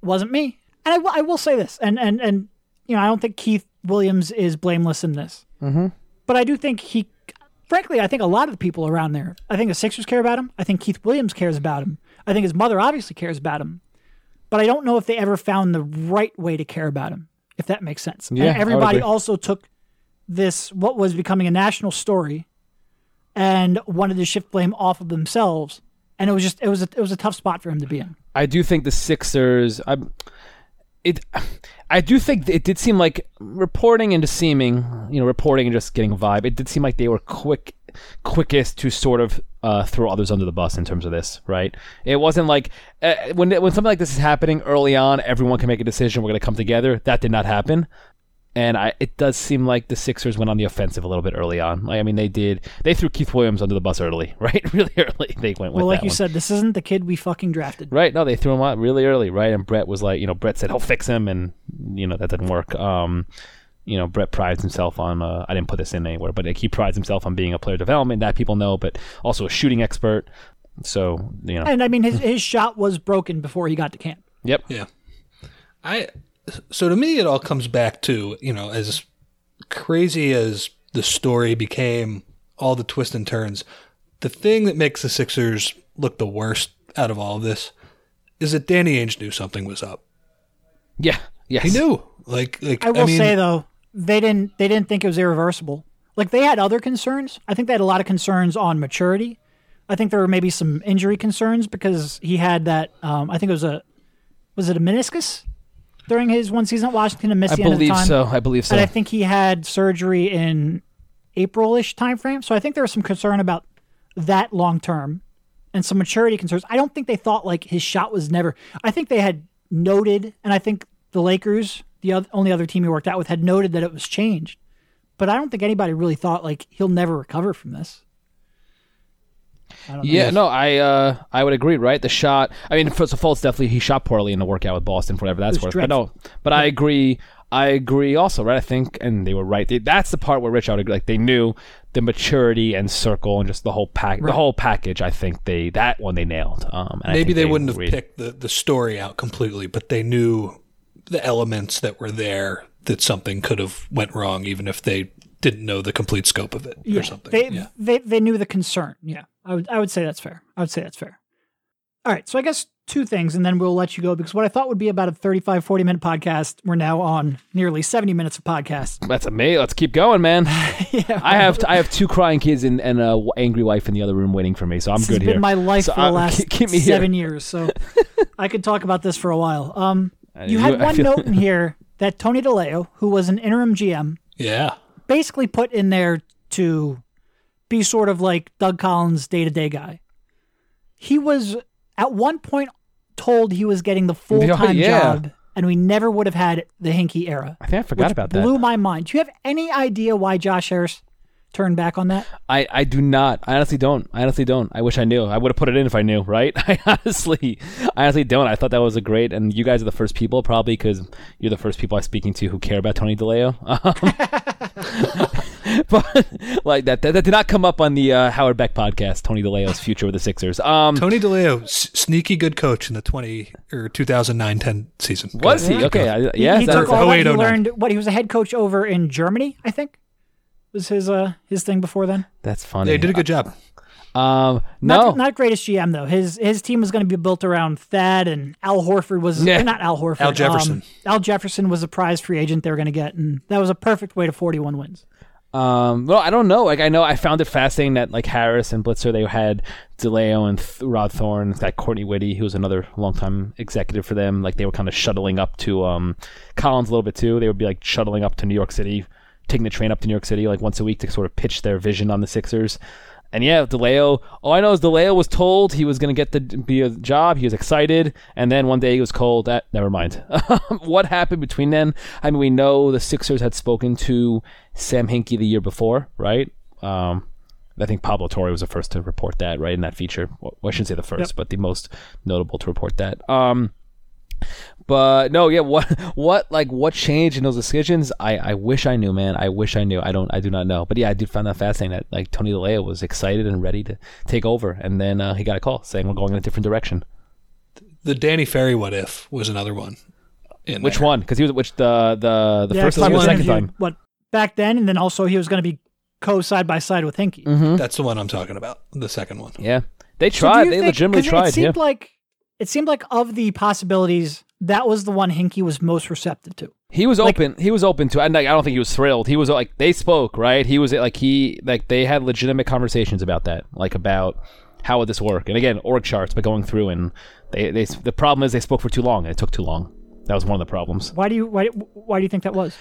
wasn't me. And I, will- will say this, and and and you know, I don't think Keith Williams is blameless in this, mm-hmm. but I do think he, frankly, I think a lot of the people around there, I think the Sixers care about him. I think Keith Williams cares about him. I think his mother obviously cares about him, but I don't know if they ever found the right way to care about him, if that makes sense. Yeah, and everybody also took this what was becoming a national story, and wanted to shift blame off of themselves. And it was just it was a, it was a tough spot for him to be in. I do think the Sixers. I, it, I do think it did seem like reporting and just seeming, you know, reporting and just getting a vibe. It did seem like they were quick, quickest to sort of uh, throw others under the bus in terms of this, right? It wasn't like uh, when when something like this is happening early on, everyone can make a decision. We're going to come together. That did not happen. And I, it does seem like the Sixers went on the offensive a little bit early on. Like, I mean, they did. They threw Keith Williams under the bus early, right? really early. They went with Well, like that you one. said, this isn't the kid we fucking drafted. Right. No, they threw him out really early, right? And Brett was like, you know, Brett said he'll fix him, and you know that didn't work. Um, you know, Brett prides himself on. Uh, I didn't put this in anywhere, but like, he prides himself on being a player development that people know, but also a shooting expert. So you know, And I mean, his his shot was broken before he got to camp. yep. Yeah. I so to me it all comes back to, you know, as crazy as the story became, all the twists and turns, the thing that makes the Sixers look the worst out of all of this is that Danny Ainge knew something was up. Yeah. Yes. He knew. Like like I will mean, say though, they didn't they didn't think it was irreversible. Like they had other concerns. I think they had a lot of concerns on maturity. I think there were maybe some injury concerns because he had that. Um, I think it was a was it a meniscus during his one season at Washington and missed I the end of time. so. I believe so. And I think he had surgery in April-ish timeframe. So I think there was some concern about that long term and some maturity concerns. I don't think they thought like his shot was never. I think they had noted, and I think the Lakers, the oth- only other team he worked out with, had noted that it was changed. But I don't think anybody really thought like he'll never recover from this. I don't. Yeah, no, I uh, I would agree. Right, the shot. I mean, first of all, it's definitely he shot poorly in the workout with Boston, for whatever that's was worth. But no, but I agree. I agree also, right? I think, and they were right. They, that's the part where Rich, I would agree. Like they knew the maturity and circle and just the whole pack, the whole package. I think they that one they nailed. Um, maybe think they, wouldn't agreed. have picked the, the story out completely, but they knew the elements that were there that something could have went wrong, even if they didn't know the complete scope of it yeah, or something. They, yeah. they they knew the concern. Yeah, I would I would say that's fair. I would say that's fair. All right, so I guess two things, and then we'll let you go because what I thought would be about a 35, 40 minute podcast, we're now on nearly 70 minutes of podcast. That's amazing. Let's keep going, man. yeah, I have I have two crying kids and, and a w- angry wife in the other room waiting for me, so I'm this good has here. been my life So, for the uh, last keep- keep me here. seven years, so I could talk about this for a while. Um, you you- had one note in here that Tony DiLeo, who was an interim GM, yeah. basically put in there to be sort of like Doug Collins' day to day guy. He was at one point told he was getting the full time yeah. job, and we never would have had the Hinkie era. I think I forgot about that. blew my mind. Do you have any idea why Josh Harris turned back on that? I, I do not. I honestly don't. I honestly don't. I wish I knew. I would have put it in if I knew, right? I honestly, I honestly don't. I thought that was a great, and you guys are the first people probably because you're the first people I'm speaking to who care about Tony DiLeo. Um, but like that, that, that did not come up on the uh, Howard Beck podcast. Tony DiLeo's future with the Sixers. Um, Tony DiLeo, s- sneaky good coach in the 20 or 2009-10 season. was he okay? I, He- yeah, he, that- took all that. He learned what he was a head coach over in Germany. I think was his uh his thing before then. that's funny. They did a good job. Um, Not, no, not greatest GM though. His his team was going to be built around Thad and Al Horford was Yeah. not Al Horford. Al Jefferson. um, Al Jefferson was a prize free agent they were going to get, and that was a perfect way to 41 wins. Um, well, I don't know. Like, I know I found it fascinating that like Harris and Blitzer, they had DiLeo and Th- Rod Thorn, that Courtney Witte, who was another longtime executive for them. Like, they were kind of shuttling up to um, Collins a little bit too. They would be like shuttling up to New York City, taking the train up to New York City like once a week to sort of pitch their vision on the Sixers. And yeah, DiLeo. All I know is DiLeo was told he was going to get the be a job. He was excited, and then one day he was cold. That never mind. what happened between then? I mean, we know the Sixers had spoken to Sam Hinkie the year before, right? Um, I think Pablo Torre was the first to report that, right, in that feature. Well, I shouldn't say the first, Yep. but the most notable to report that. Um, but no, yeah, what, what, like, what changed in those decisions? I, I wish I knew, man. I wish I knew. I don't, I do not know. But yeah, I did find that fascinating that like Tony DiLeo was excited and ready to take over, and then uh, he got a call saying we're going in a different direction. The Danny Ferry what if was another one. In Which there. one? Because he was which the the the Yeah, first 'cause time or the second time. What back then, and then also he was going to be co side by side with Hinkie. Mm-hmm. That's the one I'm talking about. The second one. Yeah, they tried. you they think- legitimately 'cause tried. It seemed yeah. like it seemed like of the possibilities, that was the one Hinkie was most receptive to. He was Like- open. He was open to. And like, I don't think he was thrilled. He was like they spoke, right? He was like he like they had legitimate conversations about that, like about how would this work. And again, org charts, but going through and they they the problem is they spoke for too long and it took too long. That was one of the problems. Why do you why why do you think that was?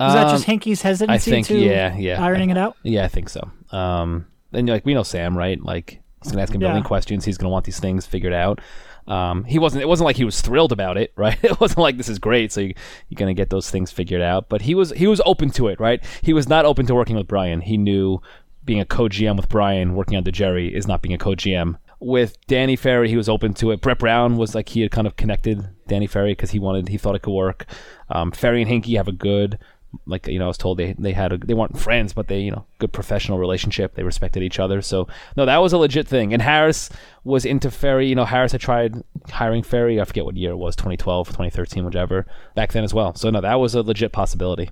Was that just Hinkie's hesitancy Um, think- to yeah, yeah. ironing it out? Yeah, I think so. Um, and like we know Sam, right? Like he's gonna ask him a million questions. He's gonna want these things figured out. Um, he wasn't. It wasn't like he was thrilled about it, right? It wasn't like this is great. So you, you're gonna get those things figured out. But he was. He was open to it, right? He was not open to working with Bryan. He knew being a co-GM with Bryan, working under Jerry, is not being a co-GM. With Danny Ferry, he was open to it. Brett Brown was like he had kind of connected Danny Ferry because he wanted, he thought it could work. Um, Ferry and Hinkie have a good like you know, I was told they they had a, they weren't friends, but they you know good professional relationship. They respected each other. So no, that was a legit thing. And Harris was into Ferry. You know, Harris had tried hiring Ferry. I forget what year it was, 2012, 2013, whichever. Back then as well. So no, that was a legit possibility.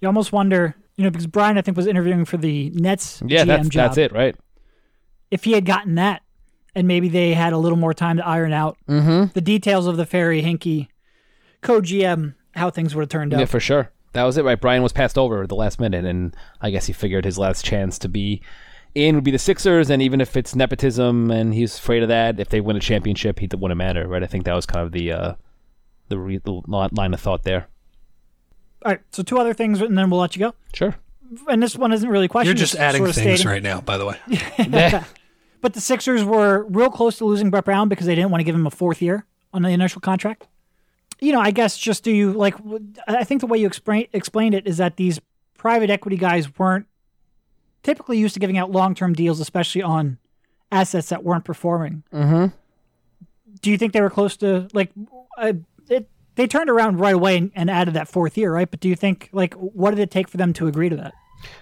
You almost wonder, you know, because Bryan I think was interviewing for the Nets Yeah, GM that's job. that's it, right? If he had gotten that, and maybe they had a little more time to iron out Mm-hmm. the details of the Ferry Hinkie co GM, how things would have turned out. Yeah, for sure. That was it, right? Bryan was passed over at the last minute, and I guess he figured his last chance to be in would be the Sixers. And even if it's nepotism and he's afraid of that, if they win a championship, he wouldn't matter, right? I think that was kind of the uh, the, re- the line of thought there. All right, so two other things, and then we'll let you go. Sure. And this one isn't really a question. You're just adding sort of things stating- right now, by the way. Yeah. But the Sixers were real close to losing Brett Brown because they didn't want to give him a fourth year on the initial contract. You know, I guess just do you like? I think the way you explain explained it is that these private equity guys weren't typically used to giving out long term deals, especially on assets that weren't performing. mm-hmm. Do you think they were close to like? Uh, it, they turned around right away and, and added that fourth year, right? But do you think like what did it take for them to agree to that?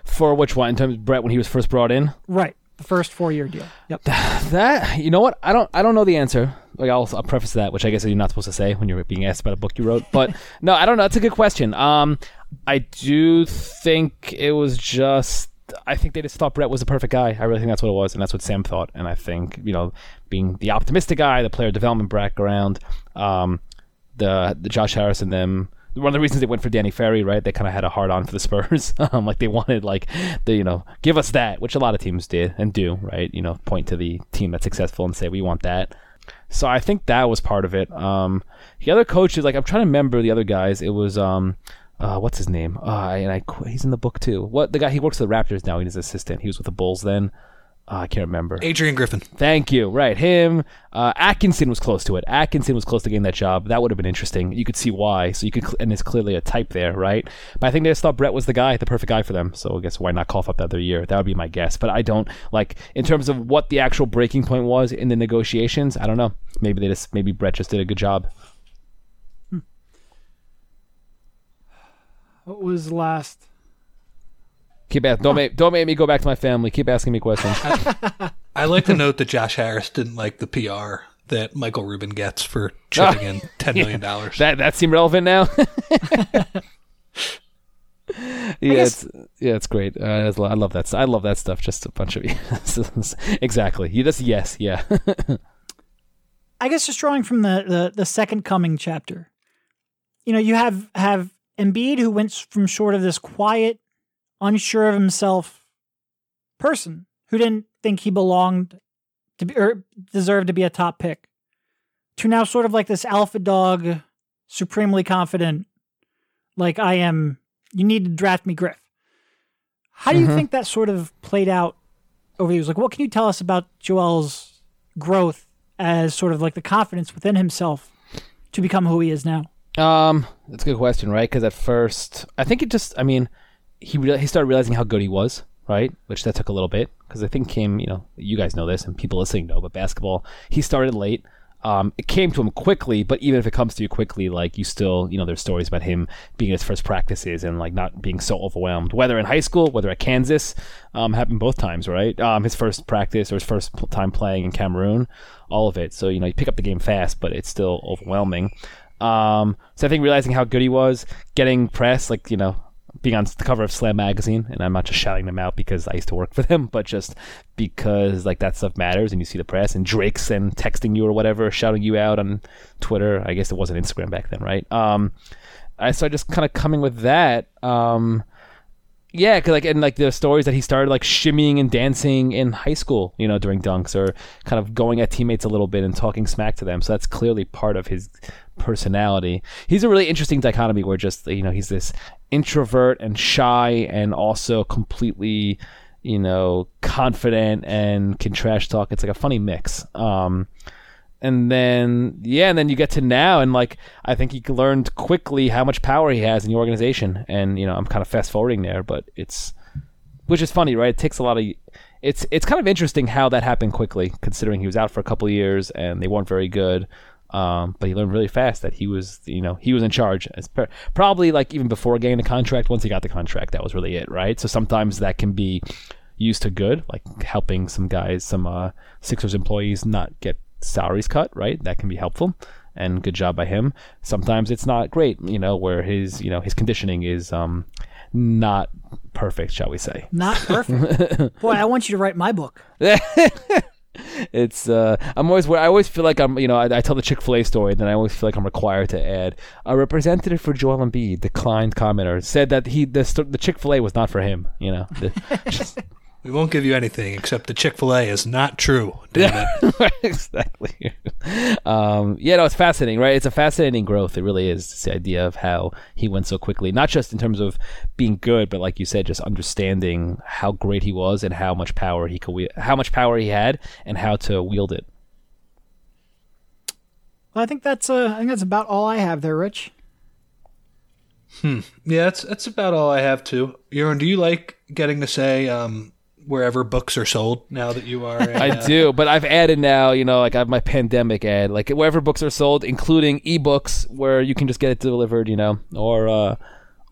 For which one? In terms of Brett when he was first brought in? Right, the first four year deal. Yep. That you know what? I don't I don't know the answer. Like I'll, I'll preface that, which I guess you're not supposed to say when you're being asked about a book you wrote. But no, I don't know. That's a good question. Um, I do think it was just. I think they just thought Brett was the perfect guy. I really think that's what it was, and that's what Sam thought. And I think you know, being the optimistic guy, the player development background, um, the the Josh Harris and them. One of the reasons they went for Danny Ferry, right? They kind of had a hard on for the Spurs. um, like they wanted, like, the you know, give us that, which a lot of teams did and do, right? You know, point to the team that's successful and say we want that. So I think that was part of it. Um, the other coaches, like I'm trying to remember the other guys. It was um, uh, what's his name? Uh, and I he's in the book too. What the guy he works for the Raptors now? He's his assistant. He was with the Bulls then. Oh, I can't remember. Adrian Griffin. Thank you. Right, him. Uh, Atkinson was close to it. Atkinson was close to getting that job. That would have been interesting. You could see why. So you could, cl- and it's clearly a type there, right? But I think they just thought Brett was the guy, the perfect guy for them. So I guess why not cough up that other year? That would be my guess. But I don't like in terms of what the actual breaking point was in the negotiations. I don't know. Maybe they just maybe Brett just did a good job. What was last? Keep asking. Don't make don't make me go back to my family. Keep asking me questions. I like to note that Josh Harris didn't like the PR that Michael Rubin gets for chipping in 10 million. dollars. that that seem relevant now. yeah, guess- it's yeah, it's great. Uh, I I love that. I love that stuff. Just a bunch of exactly. You just yes, yeah. I guess just drawing from the, the the second coming chapter. You know, you have have Embiid who went from sort of this quiet, unsure of himself person who didn't think he belonged to be or deserved to be a top pick, to now sort of like this alpha dog, supremely confident, like I am. You need to draft me, Griff. How do you Mhm. think that sort of played out over the years? Like, what can you tell us about Joel's growth as sort of like the confidence within himself to become who he is now? Um, that's a good question, right? Because at first, I think it just, I mean, he real he started realizing how good he was, right? Which that took a little bit because I think came, you know, you guys know this and people listening know, but basketball, he started late. Um, it came to him quickly, but even if it comes to you quickly, like you still, you know, there's stories about him being at his first practices and like not being so overwhelmed. Whether in high school, whether at Kansas, um, happened both times, right? Um, his first practice or his first time playing in Cameroon, all of it. So you know, you pick up the game fast, but it's still overwhelming. Um, so I think realizing how good he was, getting press, like you know, being on the cover of Slam magazine, and I'm not just shouting them out because I used to work for them, but just because like that stuff matters, and you see the press and Drake's and texting you or whatever, shouting you out on Twitter. I guess it wasn't Instagram back then, right? Um, I started just kind of coming with that. Um, yeah, cause like and like the stories that he started like shimmying and dancing in high school, you know, during dunks or kind of going at teammates a little bit and talking smack to them. So that's clearly part of his personality. He's a really interesting dichotomy where just you know he's this introvert and shy and also completely you know confident and can trash talk. It's like a funny mix. Um, and then yeah, and then you get to now, and like I think he learned quickly how much power he has in the organization. And you know, I'm kind of fast forwarding there, but it's which is funny, right? It takes a lot of it's it's kind of interesting how that happened quickly, considering he was out for a couple years and they weren't very good. Um, but he learned really fast that he was, you know, he was in charge. It's per- probably like even before getting the contract. Once he got the contract, that was really it, right? So sometimes that can be used to good, like helping some guys, some uh, Sixers employees not get salaries cut, right? That can be helpful, and good job by him. Sometimes it's not great, you know, where his, you know, his conditioning is um, not perfect, shall we say? Not perfect. Boy, I want you to write my book. it's uh i'm always i always feel like i'm you know i, I tell the chick-fil-a story and then i always feel like i'm required to add a representative for joel Embiid declined commenter said that he the, the chick-fil-a was not for him you know The- just- We won't give you anything except the Chick fil A is not true. Damn it. exactly. Um, yeah, no, it's fascinating, right? It's a fascinating growth. It really is. It's the idea of how he went so quickly, not just in terms of being good, but like you said, just understanding how great he was and how much power he could, wield, how much power he had, and how to wield it. Well, I think that's uh, I think that's about all I have there, Rich. Hmm. Yeah, that's that's about all I have too. Yaron, do you like getting to say um, wherever books are sold now that you are? A, I uh, do, but I've added now, you know, like I have my pandemic ad, like wherever books are sold, including ebooks where you can just get it delivered, you know, or uh,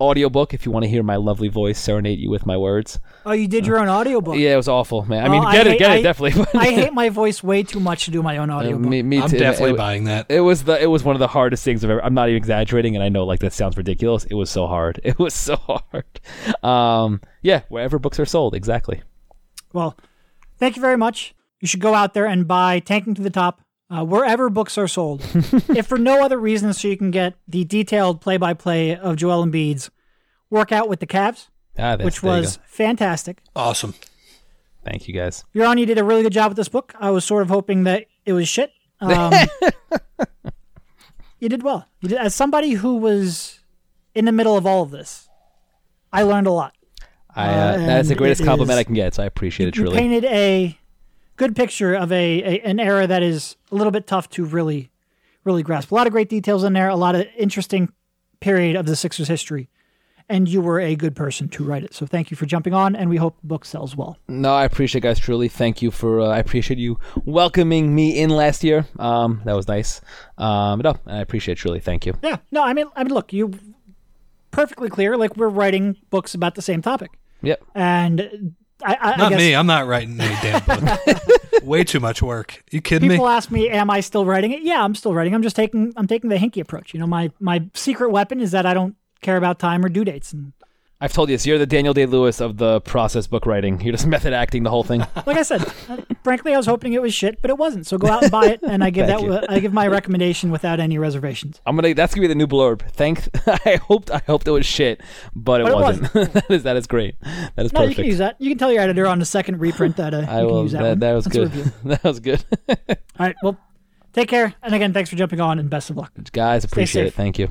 audiobook if you want to hear my lovely voice serenade you with my words. Oh, you did your own audiobook. Yeah, it was awful, man. I Oh, mean, I get it, hate- get I- it, definitely. I hate my voice way too much to do my own Uh, audiobook. me, me I'm too. definitely It- buying that. It was the it was one of the hardest things I've ever. I'm not even exaggerating, and I know like that sounds ridiculous. It was so hard. It was so hard. Um, yeah, wherever books are sold, exactly. Well, thank you very much. You should go out there and buy Tanking to the Top uh, wherever books are sold. if for no other reason, so you can get the detailed play by play of Joel Embiid's workout with the Cavs, Ah, which was fantastic. Awesome. Thank you guys. Yaron, you did a really good job with this book. I was sort of hoping that it was shit. Um, you did well. You did, as somebody who was in the middle of all of this, I learned a lot. I uh, that's the greatest compliment is- I can get, so I appreciate it You truly. painted a good picture of a, a an era that is a little bit tough to really really grasp. A lot of great details in there, a lot of interesting period of the Sixers history. And you were a good person to write it. So thank you for jumping on, and we hope the book sells well. No, I appreciate guys truly. Thank you for uh, I appreciate you welcoming me in last year. Um, that was nice. Um, no, I appreciate it, truly. Thank you. Yeah. No, I mean, I mean, look, you perfectly clear. Like we're writing books about the same topic, Yep. and I, I, I Not guess me. I'm not writing any damn book. Way too much work. You kidding people me? People ask me, "Am I still writing it?" Yeah, I'm still writing. I'm just taking I'm taking the Hinkie approach. You know, my my secret weapon is that I don't care about time or due dates, and I've told you this. You're the Daniel Day Lewis of the process book writing. You're just method acting the whole thing. like I said, uh, frankly, I was hoping it was shit, but it wasn't. So go out and buy it, and I give that you. I give my recommendation without any reservations. I'm gonna. That's gonna be the new blurb. Thank. I hoped. I hoped it was shit, but it But it wasn't. that is. That is great. That is No, you can use that. You can tell your editor on the second reprint that uh, you I can will. use that. That, one. that was good. that was good. All right. Well, take care, and again, thanks for jumping on, and best of luck. Guys, appreciate it. Thank you.